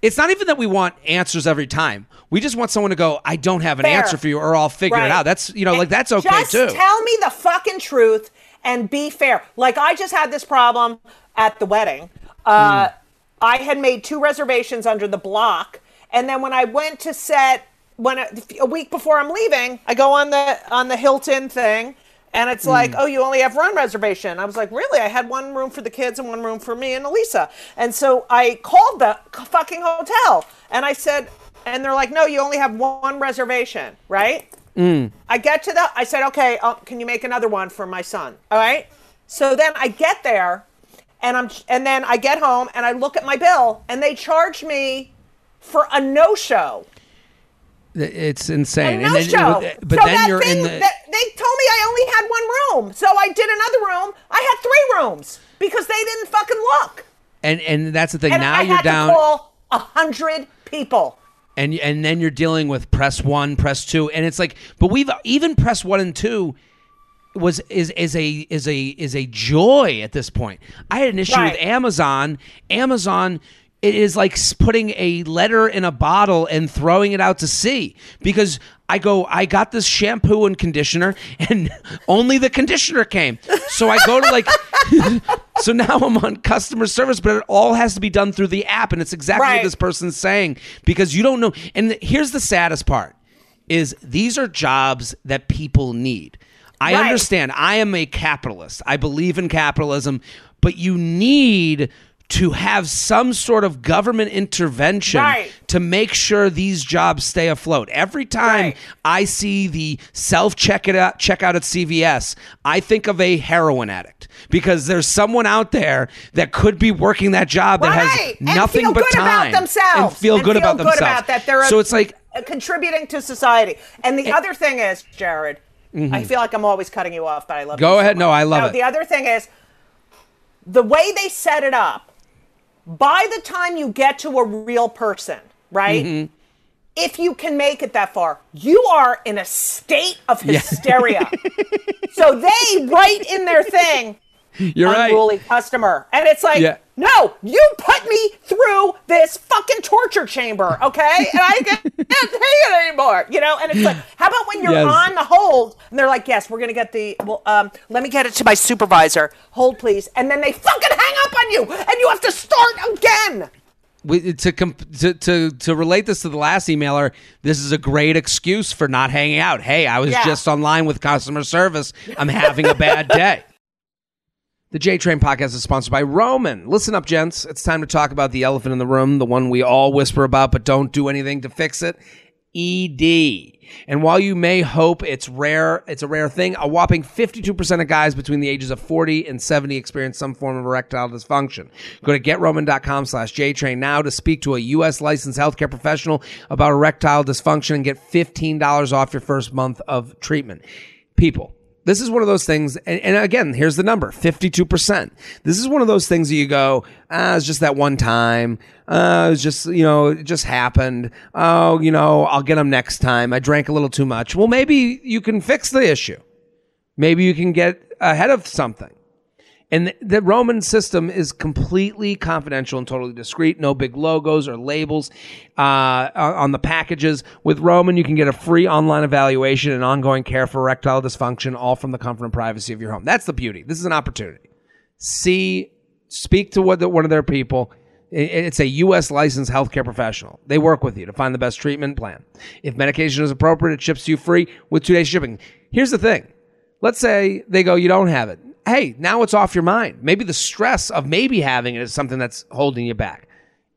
it's not even that we want answers every time we just want someone to go i don't have an Fair. answer for you or i'll figure it out that's you know like that's okay just too Tell me the fucking truth and be fair. Like I just had this problem at the wedding. Uh, Hmm. I had made two reservations under the block, and then when I went to set when I, a week before I'm leaving, I go on the on the Hilton thing. And it's Hmm. like, oh, you only have one reservation. I was like, really? I had one room for the kids and one room for me and Elisa. And so I called the fucking hotel and I said, and they're like, no, you only have one reservation, right? I get to the. I said, okay, uh, can you make another one for my son? All right. So then I get there, and I'm and then I get home and I look at my bill and they charge me for a no show. It's insane. A no show. but so then that you're thing, in the. that- they told me I only had one room, so I did another room. I had three rooms because they didn't fucking look. and and that's the thing. And now I you're down. to call a hundred people. And and then you're dealing with press one, press two, and it's like, but we've even press one and two was is is a is a is a joy at this point. I had an issue Right. with Amazon. Amazon it is like putting a letter in a bottle and throwing it out to sea because I go I got this shampoo and conditioner and only the conditioner came. So I go to like so now I'm on customer service but it all has to be done through the app and it's exactly what this person's saying because you don't know and here's the saddest part is these are jobs that people need. I Right. understand. I am a capitalist. I believe in capitalism, but you need to have some sort of government intervention Right. to make sure these jobs stay afloat. Every time Right. I see the self check it out checkout at CVS, I think of a heroin addict because there's someone out there that could be working that job that Right. has And nothing feel but good about time themselves. and feel And good feel about good themselves. about that they're a- so it's like contributing to society. And the other thing is, Jared, I feel like I'm always cutting you off, but I love Mm-hmm. Go you so ahead. No. I love it. The other thing is, the way they set it up. By the time you get to a real person, right? Mm-hmm. If you can make it that far, you are in a state of hysteria. so they write in their thing, you're right. unruly customer. And it's like, Yeah. no, you put me through this fucking torture chamber, okay? And I can't take it anymore, you know? And it's like, how about when you're Yes. on the hold and they're like, yes, we're going to get the, well, um, let me get it to my supervisor. Hold, please. And then they fucking hang up on you and you have to start again. we, to, comp- to to to relate this to the last emailer, this is a great excuse for not hanging out. Hey, I was Yeah. just online with customer service. I'm having a bad day. The J Train podcast is sponsored by Roman. Listen up, gents. It's time to talk about the elephant in the room, the one we all whisper about but don't do anything to fix it. ED. And while you may hope it's rare, it's a rare thing, a whopping 52% of guys between the ages of 40 and 70 experience some form of erectile dysfunction. Go to getroman.com slash JTrain now to speak to a U.S. licensed healthcare professional about erectile dysfunction and get $15 off your first month of treatment. People, this is one of those things, and, and again, here's the number 52%. This is one of those things that you go, ah, it's just that one time. Uh, it was just, you know, it just happened. Oh, you know, I'll get them next time. I drank a little too much. Well, maybe you can fix the issue. Maybe you can get ahead of something. And the, Roman system is completely confidential and totally discreet. No big logos or labels uh, on the packages. With Roman, you can get a free online evaluation and ongoing care for erectile dysfunction, all from the comfort and privacy of your home. That's the beauty. This is an opportunity. See, speak to one of their people. It's a U.S. licensed healthcare professional. They work with you to find the best treatment plan. If medication is appropriate, it ships to you free with two day shipping. Here's the thing. Let's say they go, you don't have it. Hey, now it's off your mind. Maybe the stress of maybe having it is something that's holding you back.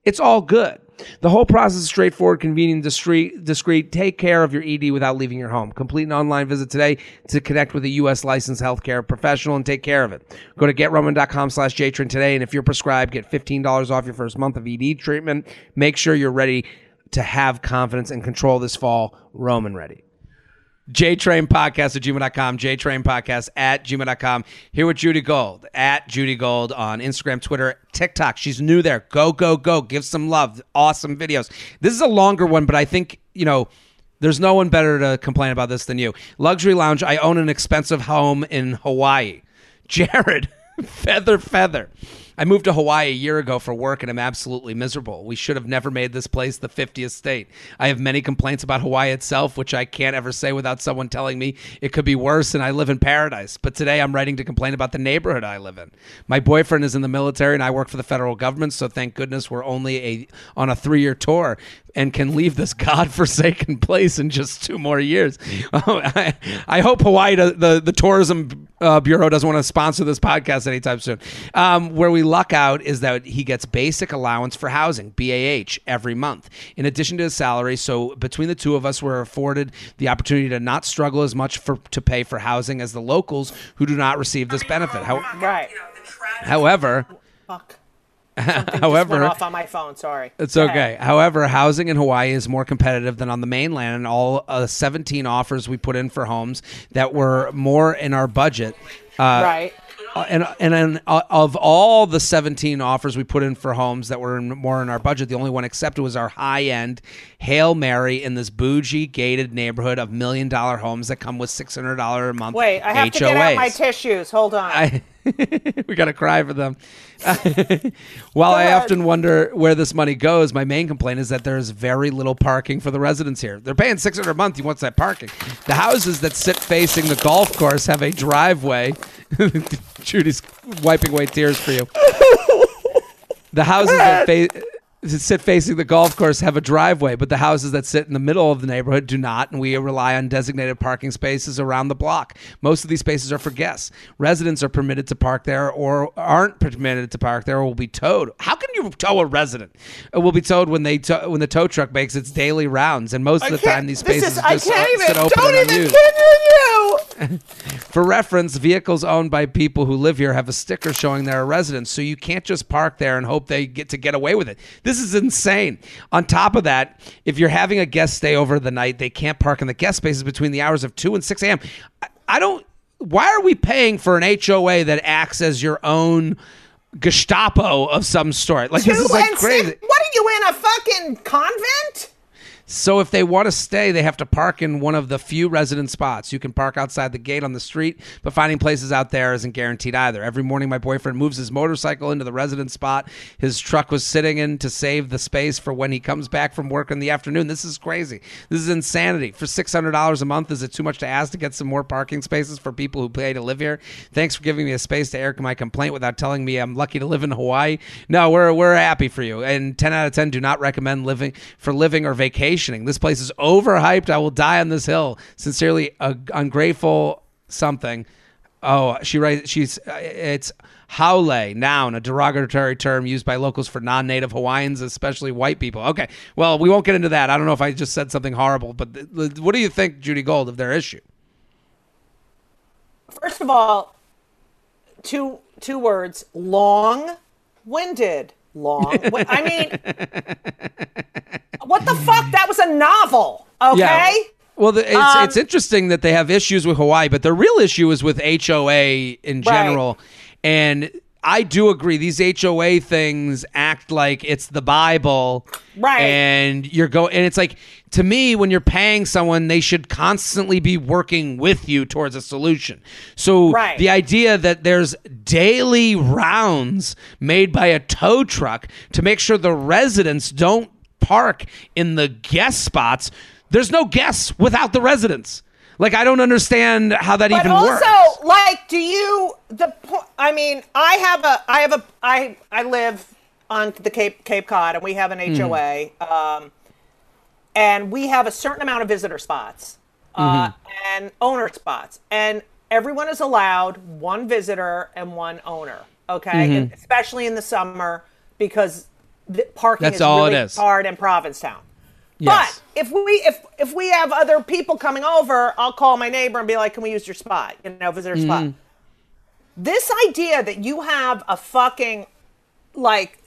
It's all good. The whole process is straightforward, convenient, discreet, discreet. Take care of your ED without leaving your home. Complete an online visit today to connect with a U.S. licensed healthcare professional and take care of it. Go to getroman.com slash JTrain today, and if you're prescribed, get $15 off your first month of ED treatment. Make sure you're ready to have confidence and control this fall. Roman ready. JTrain Podcast at gmail.com, JTrain Podcast at gmail.com. Here with Judy Gold at Judy Gold on Instagram, Twitter, TikTok. She's new there. Go, go, go. Give some love. Awesome videos. This is a longer one, but I think, you know, there's no one better to complain about this than you. Luxury Lounge. I own an expensive home in Hawaii. Jared, feather, feather. I moved to Hawaii a year ago for work and I'm absolutely miserable. We should have never made this place the 50th state. I have many complaints about Hawaii itself, which I can't ever say without someone telling me it could be worse and I live in paradise. But today I'm writing to complain about the neighborhood I live in. My boyfriend is in the military and I work for the federal government, so thank goodness we're only a on a 3-year tour and can leave this godforsaken place in just two more years. Oh, I, I hope Hawaii, the the tourism uh, bureau, doesn't want to sponsor this podcast anytime soon. Um, where we only luck out is that he gets basic allowance for housing, BAH, every month, in addition to his salary. So between the two of us, we're afforded the opportunity to not struggle as much for to pay for housing as the locals who do not receive this benefit. How, Right. however, Fuck. Just went however, off on my phone. Sorry. it's Go okay. ahead. However, housing in Hawaii is more competitive than on the mainland, and all uh, 17 offers we put in for homes that were more in our budget. Uh, right. Uh, and and and, uh, of all the 17 offers we put in for homes that were in, more in our budget, the only one accepted was our high end Hail Mary in this bougie gated neighborhood of million dollar homes that come with $600 a month. Wait, I have HOAs. to get out my tissues. Hold on. I, we gotta cry for them. While Go I ahead. often wonder where this money goes, my main complaint is that there's very little parking for the residents here. They're paying six hundred a month. What's that parking? The houses that sit facing the golf course have a driveway. Judy's wiping away tears for you. The houses that fa- sit facing the golf course have a driveway, but the houses that sit in the middle of the neighborhood do not, and we rely on designated parking spaces around the block. Most of these spaces are for guests. Residents are permitted to park there or aren't permitted to park there or will be towed. How can you tow a resident? It will be towed when they tow, when the tow truck makes its daily rounds, and most of the time these spaces is, I just can't even. Don't even unused. For reference, vehicles owned by people who live here have a sticker showing they're a resident, so you can't just park there and hope they get to get away with it. This is insane. On top of that, if you're having a guest stay over the night, they can't park in the guest spaces between the hours of 2 and 6 a.m. I, I don't. Why are we paying for an HOA that acts as your own Gestapo of some sort? Like, this is like crazy. six- What are you in a fucking convent? So if they want to stay, they have to park in one of the few resident spots. You can park outside the gate on the street, but finding places out there isn't guaranteed either. Every morning, my boyfriend moves his motorcycle into the resident spot his truck was sitting in to save the space for when he comes back from work in the afternoon. This is crazy. This is insanity. For six hundred dollars a month, is it too much to ask to get some more parking spaces for people who pay to live here? Thanks for giving me a space to air my complaint without telling me I'm lucky to live in Hawaii. No, we're we're happy for you. And ten out of ten do not recommend living for living or vacationing. This place is overhyped. I will die on this hill. Sincerely, a ungrateful something. Oh, she writes. She's. uh, It's haole, noun, a derogatory term used by locals for non-native Hawaiians, especially white people. Okay, well, we won't get into that. I don't know if I just said something horrible, but th- what do you think, Judy Gold, of their issue? First of all, two two words: long-winded. Long. I mean, what the fuck? That was a novel. Okay. Well, the, it's Um, it's interesting that they have issues with Hawaii, but the real issue is with HOA in general. And I do agree; these HOA things act like it's the Bible, Right. And you're go, and it's like to me, when you're paying someone, they should constantly be working with you towards a solution. So Right. the idea that there's daily rounds made by a tow truck to make sure the residents don't park in the guest spots. There's no guests without the residents. Like I don't understand how that But even also, works. Also, like, do you the? I mean, I have a, I have a, I I live on the Cape Cape Cod, and we have an. HOA, um, and we have a certain amount of visitor spots uh, Mm-hmm. and owner spots, and everyone is allowed one visitor and one owner. Okay, Mm-hmm. Especially in the summer because the parking That's is all really is. hard in Provincetown. Yes. But if we if if we have other people coming over, I'll call my neighbor and be like, "Can we use your spot? You know, visitor Mm-hmm. spot." This idea that you have a fucking like,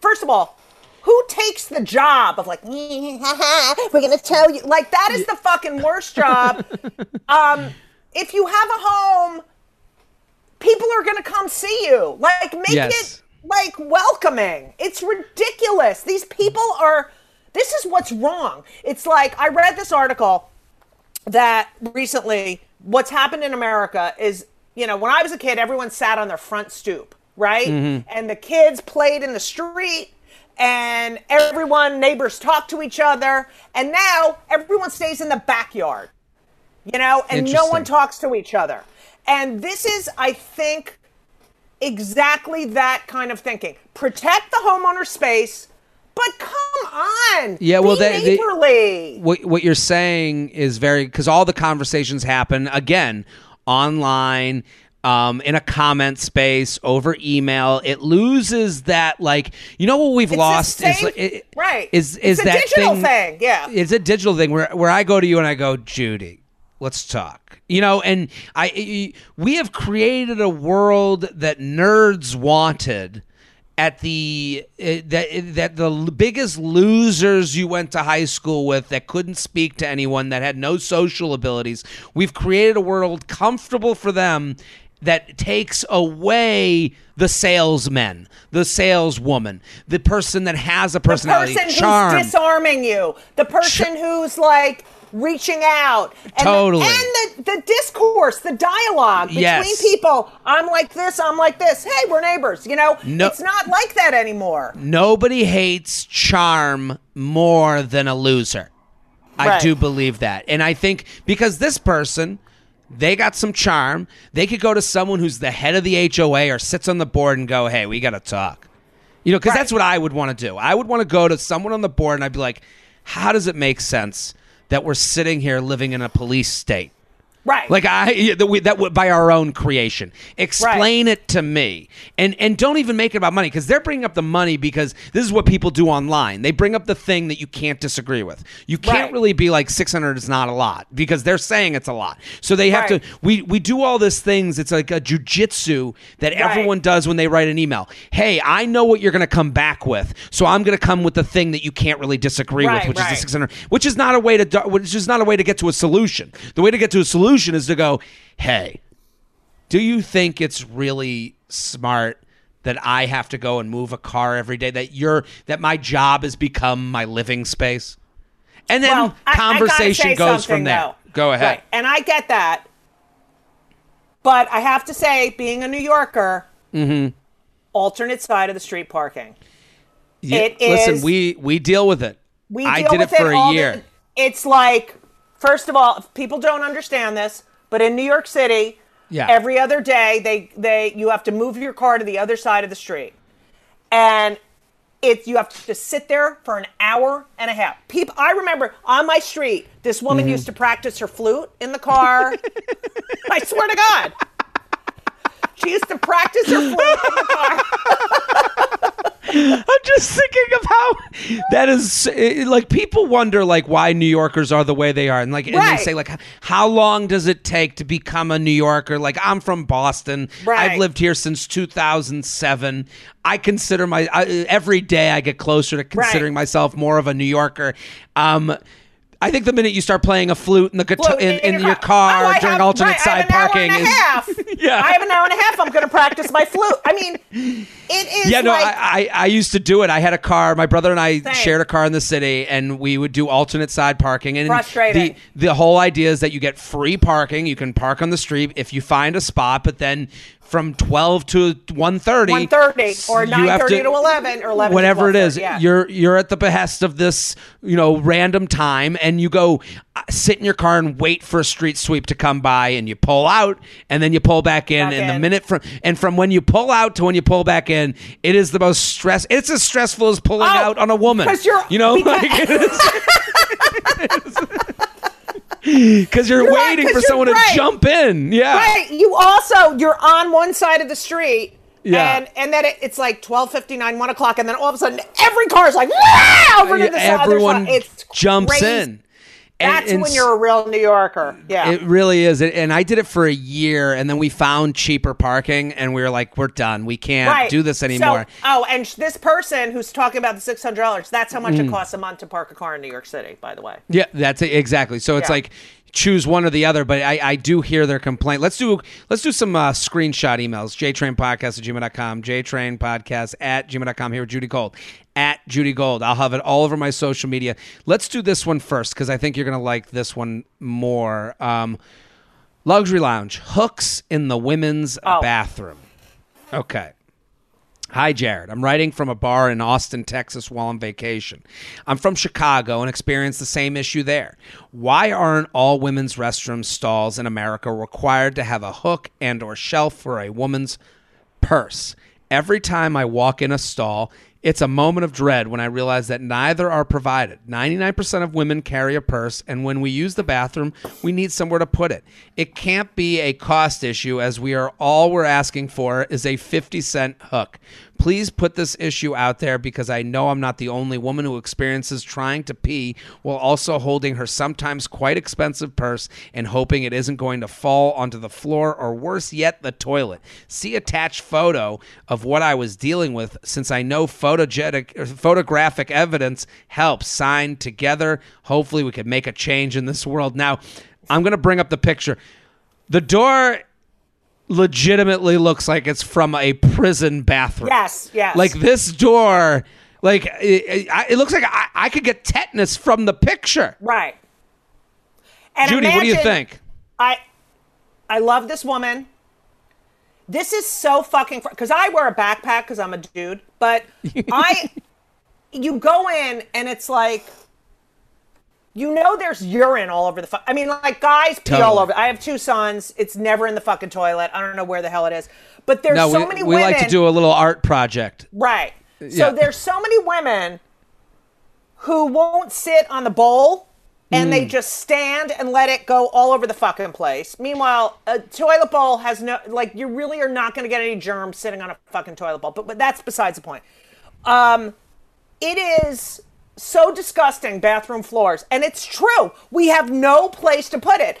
first of all, who takes the job of like, we're gonna tell you like that is the fucking worst job. um, if you have a home, people are gonna come see you. Like, make Yes. it like welcoming. It's ridiculous. These people are. This is what's wrong. It's like I read this article that recently what's happened in America is, you know, when I was a kid, everyone sat on their front stoop, right? Mm-hmm. And the kids played in the street and everyone, neighbors talked to each other. And now everyone stays in the backyard, you know, and no one talks to each other. And this is, I think, exactly that kind of thinking. Protect the homeowner space, but come on. Yeah, well, they- they- what what you're saying is very because all the conversations happen again online um, in a comment space over email, it loses that like you know what we've It's lost is same- like, it- right. is is It's a that digital thing, thing, yeah. it's a digital thing where where I go to you and I go Judy, let's talk. You know, and I- we have created a world that nerds wanted at the uh, that that the biggest losers you went to high school with that couldn't speak to anyone that had no social abilities. We've created a world comfortable for them that takes away the salesman the saleswoman the person that has a the personality. person charm. who's disarming you, the person who's like reaching out, and Totally. the, and the, the discourse, the dialogue between Yes. people. I'm like this, I'm like this. Hey, we're neighbors. You know, No- it's not like that anymore. Nobody hates charm more than a loser. I do believe that. And I think because this person, they got some charm, they could go to someone who's the head of the HOA or sits on the board and go, hey, we got to talk. You know, because Right. that's what I would want to do. I would want to go to someone on the board and I'd be like, how does it make sense that we're sitting here living in a police state? Right. Like I yeah, that we that would by our own creation. Explain it to me, and and don't even make it about money because they're bringing up the money because this is what people do online. They bring up the thing that you can't disagree with. You can't Right. really be like six hundred is not a lot because they're saying it's a lot. So they have Right. to. We we do all these things. It's like a jujitsu that Right. everyone does when they write an email. Hey, I know what you're going to come back with, so I'm going to come with the thing that you can't really disagree Right, with, which is right. the six hundred, which is not a way to which is not a way to get to a solution. The way to get to a solution is to go, hey, do you think it's really smart that I have to go and move a car every day? That you're that my job has become my living space, and then well, I- I conversation goes from there. though. Go ahead. Right. And I get that. But I have to say, being a New Yorker, Mm-hmm. alternate side of the street parking. Yeah, it listen, is- we we deal with it. We I did with it for a the- year. it's like, first of all, people don't understand this, but in New York City, Yeah. every other day they they you have to move your car to the other side of the street, and it's you have to sit there for an hour and a half. People, I remember on my street, this woman Mm-hmm. used to practice her flute in the car. I swear to God. She used to practice her flute in the car. I'm just thinking of how that is eh, like people wonder like why New Yorkers are the way they are. And like and they say like how long does it take to become a New Yorker? Like I'm from Boston. Right. I've lived here since 2007 I consider my I, every day I get closer to considering myself more of a New Yorker. Um I think the minute you start playing a flute in the guitar Flute in, in your Oh, car I during have- alternate right, I side have an hour parking and a is half. Yeah. I have an hour and a half. I'm going to practice my flute. I mean, it is Yeah, no, like I, I I used to do it. I had a car. My brother and I Same. shared a car in the city, and we would do alternate side parking. And Frustrating. the the whole idea is that you get free parking. You can park on the street if you find a spot, but then from twelve to one thirty, 1:30 or 9:30 to 11 or 11 to whatever it is. yeah. You're you're at the behest of this, you know, random time, and you go uh, sit in your car and wait for a street sweep to come by, and you pull out, and then you pull back in, Back and the minute from and from when you pull out to when you pull back in, it is the most stress. It's as stressful as pulling Oh, out on a woman. you're- you know, because- like because you're, You're right, waiting 'cause for you're someone right. to jump in. Yeah, right. You also you're on one side of the street. Yeah. And and then it, it's like twelve fifty nine, one o'clock, and then all of a sudden every car is like wow over to the Everyone side. It's jumps crazy. in. And- That's and when you're a real New Yorker. Yeah. It really is. And I did it for a year and then we found cheaper parking and we were like, we're done. We can't right. do this anymore. So, oh, and this person who's talking about the six hundred dollars, that's how much Mm. it costs a month to park a car in New York City, by the way. yeah, that's it. Exactly. So it's Yeah. like choose one or the other, but I, I do hear their complaint. Let's do let's do some uh, screenshot emails. JTrainPodcast at gmail.com, JTrainPodcast at gmail.com here with Judy Gold. At Judy Gold. I'll have it all over my social media. Let's do this one first because I think you're gonna like this one more. Um, Luxury Lounge. Hooks in the women's Oh. bathroom. Okay. Hi, Jared. I'm writing from a bar in Austin, Texas while on vacation. I'm from Chicago and experienced the same issue there. Why aren't all women's restroom stalls in America required to have a hook and or shelf for a woman's purse? Every time I walk in a stall, It's a moment of dread when I realize that neither are provided. 99% of women carry a purse, and when we use the bathroom, we need somewhere to put it. It can't be a cost issue, as we are all we're asking for is a 50 cent hook. Please put this issue out there because I know I'm not the only woman who experiences trying to pee while also holding her sometimes quite expensive purse and hoping it isn't going to fall onto the floor or worse yet, the toilet. See attached photo of what I was dealing with since I know photographic evidence helps. Signed together. Hopefully, we can make a change in this world. Now, I'm going to bring up the picture. The door legitimately looks like it's from a prison bathroom. Yes, yes. Like this door, like it, it, it looks like I, I, could get tetanus from the picture. Right. And Judy, what do you think? I I love this woman. This is so fucking because I wear a backpack because I'm a dude, but I you go in and it's like you know there's urine all over the fu- I mean like guys pee Totally. all over. I have two sons. It's never in the fucking toilet. I don't know where the hell it is. But there's No, so we, many we women like to do a little art project. Right. Yeah. So there's so many women who won't sit on the bowl and Mm. they just stand and let it go all over the fucking place. Meanwhile, a toilet bowl has no like you really are not going to get any germs sitting on a fucking toilet bowl. But but that's besides the point. Um it is so disgusting bathroom floors and it's true. We have no place to put it.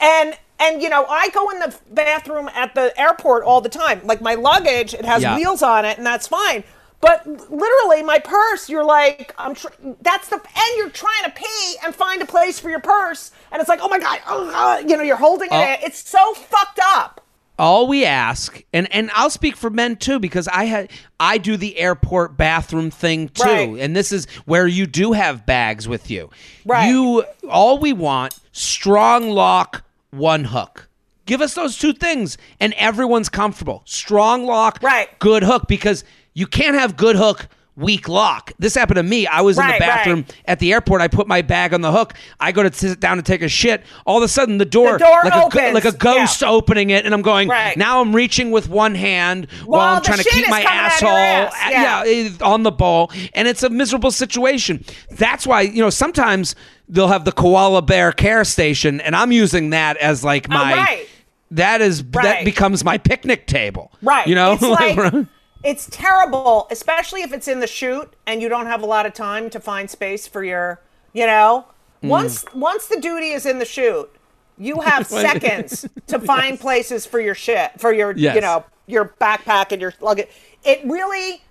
And and you know, I go in the bathroom at the airport all the time. Like my luggage, it has Yeah. wheels on it and that's fine. But literally my purse, you're like I'm tr- that's the and you're trying to pee and find a place for your purse and it's like, "Oh my god, oh, uh, you know, you're holding Oh. it. It's so fucked up. All we ask and and I'll speak for men too because I had I do the airport bathroom thing too Right. and this is where you do have bags with you. Right. You all we want strong lock one hook. Give us those two things and everyone's comfortable. Strong lock, Right. good hook because you can't have good hook weak lock. This happened to me. I was in the bathroom right. at the airport. I put my bag on the hook. I go to sit down to take a shit. All of a sudden, the door, The door like, a, opens. like a ghost Yeah. opening it, and I'm going. Right. Now I'm reaching with one hand while, While I'm trying to keep my coming out of asshole, ass. Yeah. yeah, eh, on the ball, and it's a miserable situation. That's why you know sometimes they'll have the koala bear care station, and I'm using that as like my. Oh, right. That is that becomes my picnic table. Right. You know. it's like it's terrible, especially if it's in the shoot and you don't have a lot of time to find space for your, you know. Mm. Once once the duty is in the shoot, you have seconds to find places for your shit, for your Yes. you know, your backpack and your luggage. It really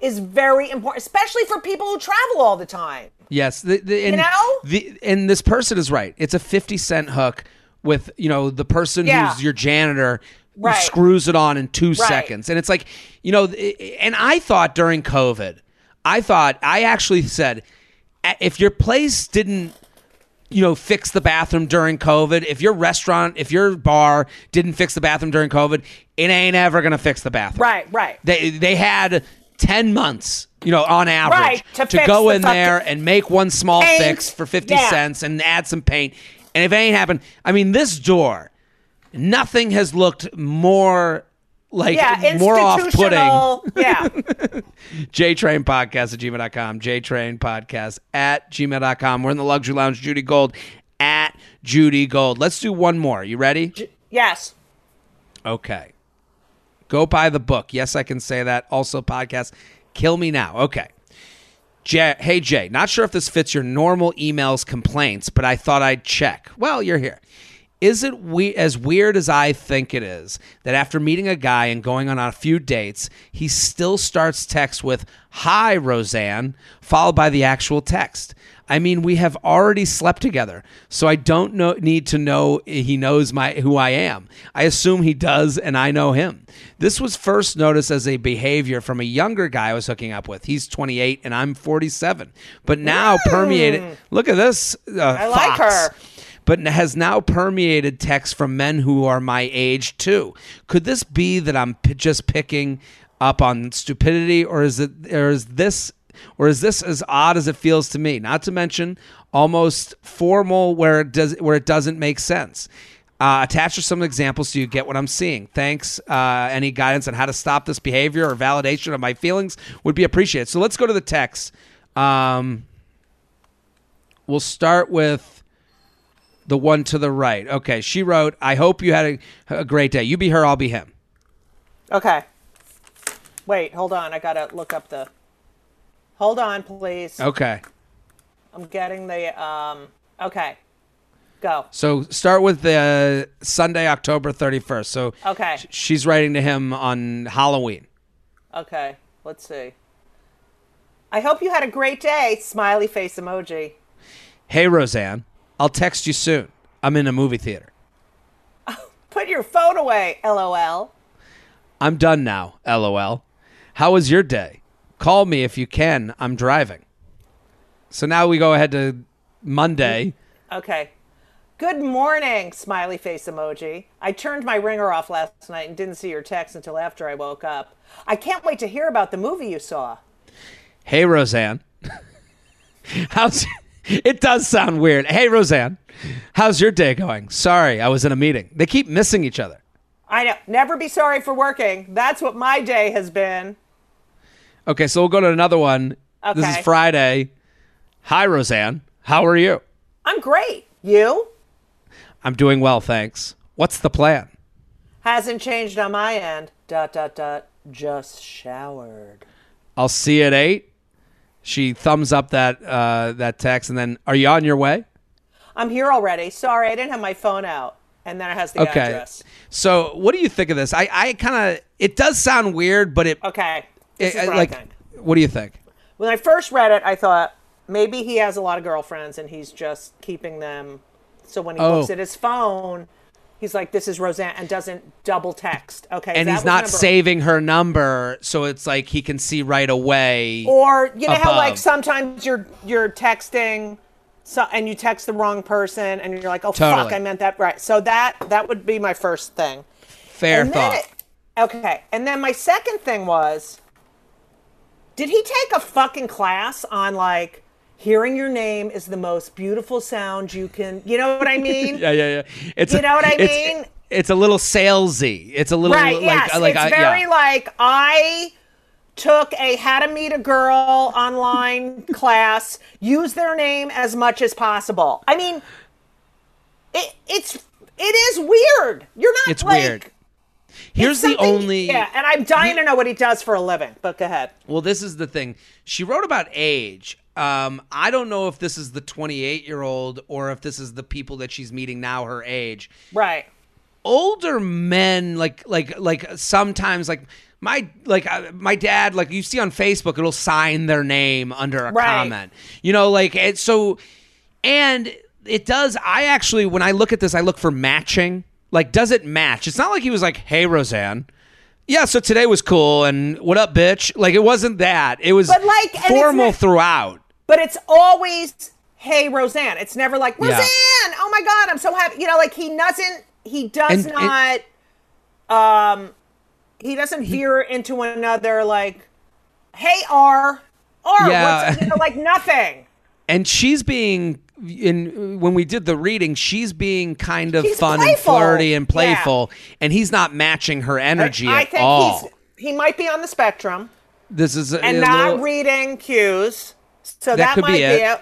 is very important, especially for people who travel all the time. Yes, the, the, and know? the and this person is right. It's a fifty cent hook with you know the person Yeah. who's your janitor Right. screws it on in two seconds, and it's like you know. And I thought during COVID, I thought I actually said, if your place didn't. You know, fix the bathroom during COVID. If your restaurant, if your bar didn't fix the bathroom during COVID, it ain't ever gonna fix the bathroom. Right, right. They they had ten months, you know, on average, Right, to fix go in there and make one small paint. fix for fifty Yeah. cents and add some paint. And if it ain't happened, I mean, this door, nothing has looked more like Yeah, more off putting. institutional. Yeah. JTrain Podcast at gmail.com. JTrain Podcast at gmail.com. We're in the Luxury Lounge. Judy Gold at Judy Gold. Let's do one more. You ready? yes. Okay. Go buy the book. Yes, I can say that. Also, podcast. Kill me now. Okay. Jay, hey, Jay, not sure if this fits your normal emails complaints, but I thought I'd check. Well, you're here. Is it we- as weird as I think it is that after meeting a guy and going on a few dates, he still starts text with "Hi, Roseanne," followed by the actual text? I mean, we have already slept together, so I don't know, need to know he knows my who I am. I assume he does, and I know him. This was first noticed as a behavior from a younger guy I was hooking up with. He's 28 and I'm 47, but now permeated. Look at this. Uh, I like her. But has now permeated texts from men who are my age too. Could this be that I'm p- just picking up on stupidity, or is it, or is this, or is this as odd as it feels to me? Not to mention almost formal where it does where it doesn't make sense. Uh, attach some examples so you get what I'm seeing. Thanks. Uh, any guidance on how to stop this behavior or validation of my feelings would be appreciated. So let's go to the text. Um, we'll start with the one to the right. Okay, she wrote, I hope you had a, a great day. You be her, I'll be him. Okay. Wait, hold on. I gotta look up the. Hold on, please. Okay. I'm getting the. Um. Okay. Go. So start with the Sunday, October 31st. So Okay. sh- she's writing to him on Halloween. Okay. Let's see. I hope you had a great day. Smiley face emoji. Hey, Roseanne, I'll text you soon. I'm in a movie theater. Put your phone away. LOL. I'm done now, lol. How was your day? Call me if you can. I'm driving. So now we go ahead to Monday. Okay. Good morning, smiley face emoji. I turned my ringer off last night and didn't see your text until after I woke up. I can't wait to hear about the movie you saw. Hey, Roseanne. How's it does sound weird. Hey, Roseanne. How's your day going? Sorry, I was in a meeting. They keep missing each other. I know. Never be sorry for working. That's what my day has been. Okay, so we'll go to another one. This is Friday. Hi, Roseanne. How are you? I'm great. You? I'm doing well, thanks. What's the plan? Hasn't changed on my end. Dot dot dot. Just showered. I'll see you at eight. She thumbs up that uh, that text, and then, are you on your way? I'm here already. Sorry, I didn't have my phone out. And then it has the Okay. address. So, what do you think of this? I, I kind of, it does sound weird, but it, Okay. This it- is what like, what do you think? When I first read it, I thought maybe he has a lot of girlfriends and he's just keeping them. So when he Oh. looks at his phone, he's like, "This is Roseanne," and doesn't double text. Okay, And he's not saving her number, so it's like he can see right away. Or you know how like sometimes you're you're texting, so and you text the wrong person, and you're like, "Oh Totally. fuck, I meant that right." So that that would be my first thing. Fair and thought. it, okay, and then my second thing was, did he take a fucking class on like hearing your name is the most beautiful sound you can? You know what I mean? yeah, yeah, yeah. It's You know what I it's- mean? It's a little salesy. It's a little right? like yes, like it's I- very yeah. like I took a how to meet a girl online class. Use their name as much as possible. I mean, it, it's it is weird. You're not. It's like, weird. Here's the only Yeah, and I'm dying to know what he does for a living. But go ahead. Well, this is the thing. She wrote about age. Um, I don't know if this is the 28 year old or if this is the people that she's meeting now, her age. Right. Older men, like like like sometimes like my like uh, my dad, like you see on Facebook, it'll sign their name under a Right. comment. You know, like it, so, and it does. I actually, when I look at this, I look for matching. Like, does it match? It's not like he was like, "Hey, Roseanne." Yeah, so today was cool, and what up, bitch? Like it wasn't that. It was But, like, formal not- throughout. But it's always, hey, Roseanne. It's never like, Yeah. Roseanne, oh my God, I'm so happy. You know, like he doesn't, he does And- not, um, he doesn't veer into another, like, hey, R, R, Yeah. what's, you know, like nothing. and she's being in when we did the reading she's being kind of fun and flirty and Yeah. playful and he's not matching her energy I at think all he's, he might be on the spectrum this is a, and a not little- reading cues. So That that, might be be it. it.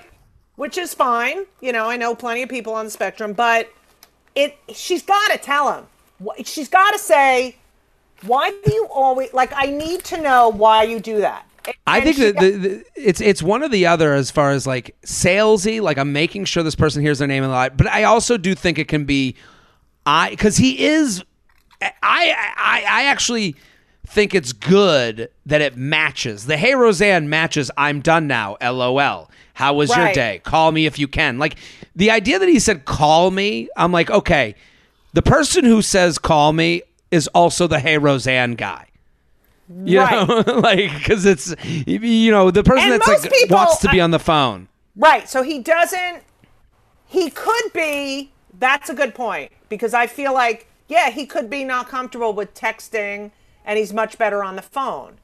Which is fine. You know, I know plenty of people on the spectrum, but it she's got to tell him. She's got to say, why do you always like? I need to know why you do that. I think that the, the, it's it's one or the other as far as like salesy. Like I'm making sure this person hears their name in the light, but I also do think it can be I because he is. I I I actually think it's good that it matches. The Hey Roseanne matches. I'm done now. LOL. How was your day? Call me if you can. Like the idea that he said call me. I'm like okay. The person who says call me is also the Hey Roseanne guy. You Right. know, like because it's you know the person And that's like people- wants to be I- on the phone. Right. So he doesn't. He could be. That's a good point because I feel like yeah, he could be not comfortable with texting, and he's much better on the phone.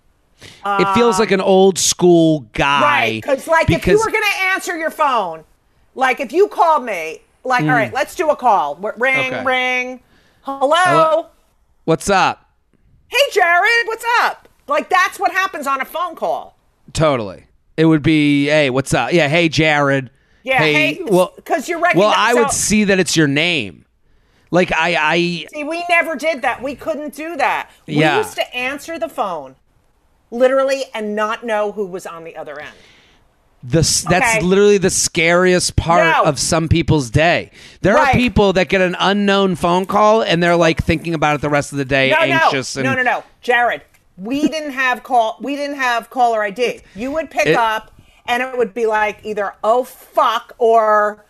it feels like an old school guy, Right. Because, like, if you were going to answer your phone, like, if you called me like, all right, hmm. let's do a call. Ring, Okay. ring. Hello? Hello? What's up? Hey, Jared, what's up? Like, that's what happens on a phone call. Totally. It would be, hey, what's up? Yeah, hey, Jared. Yeah, hey, Well, because you're recognized. Well, I would see that it's your name. Like I, I, See, we never did that. We couldn't do that. We Yeah. used to answer the phone, literally, and not know who was on the other end. the s that's Okay. literally the scariest part No. of some people's day. There are people that get an unknown phone call and they're like thinking about it the rest of the day, No, anxious no, and no, no, no, Jared. We didn't have call. We didn't have caller ID. You would pick It- up, and it would be like either "oh fuck" or,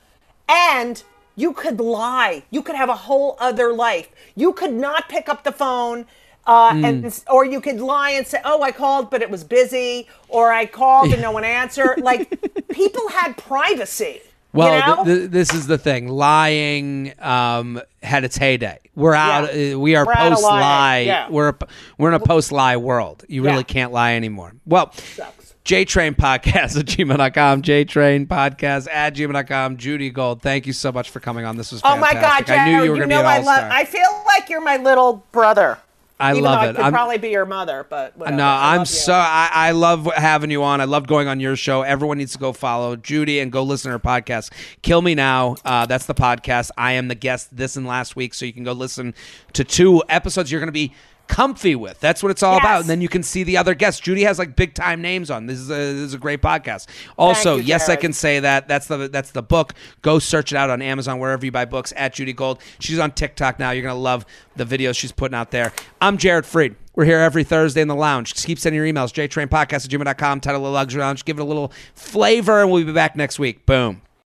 and you could lie. You could have a whole other life. You could not pick up the phone. Uh, Hmm. and or you could lie and say, "Oh, I called, but it was busy," or "I called and no one answered." Like people had privacy. Well, you know? th- th- this is the thing. Lying um, had its heyday. We're out. Yeah. Uh, we are We're out of post lie. yeah. We're a, we're in a post lie world. You really Yeah. can't lie anymore. Well. JTrain Podcast at gmail.com. JTrain Podcast at gmail.com. Judy Gold, thank you so much for coming on. This was Oh my. God, Jared! I knew you were going to be an I all-star. love. I feel like you're my little brother. I Even love it. I could I'm- probably be your mother, but whatever. No, I'm so I, I love having you on. I love going on your show. Everyone needs to go follow Judy and go listen to her podcast. Kill Me Now. Uh, that's the podcast. I am the guest this and last week, so you can go listen to two episodes. You're going to be comfy with. That's what it's all Yes. about. And then you can see the other guests. Judy has like big time names on. This is a, this is a great podcast. Also, you, yes, I can say that. That's the that's the book. Go search it out on Amazon wherever you buy books. At Judy Gold. She's on TikTok now. You're gonna love the videos she's putting out there. I'm Jared Freid. We're here every Thursday in the lounge. Just keep sending your emails. JTrainPodcast at gmail.com. Title of Luxury Lounge. Give it a little flavor, and we'll be back next week. Boom.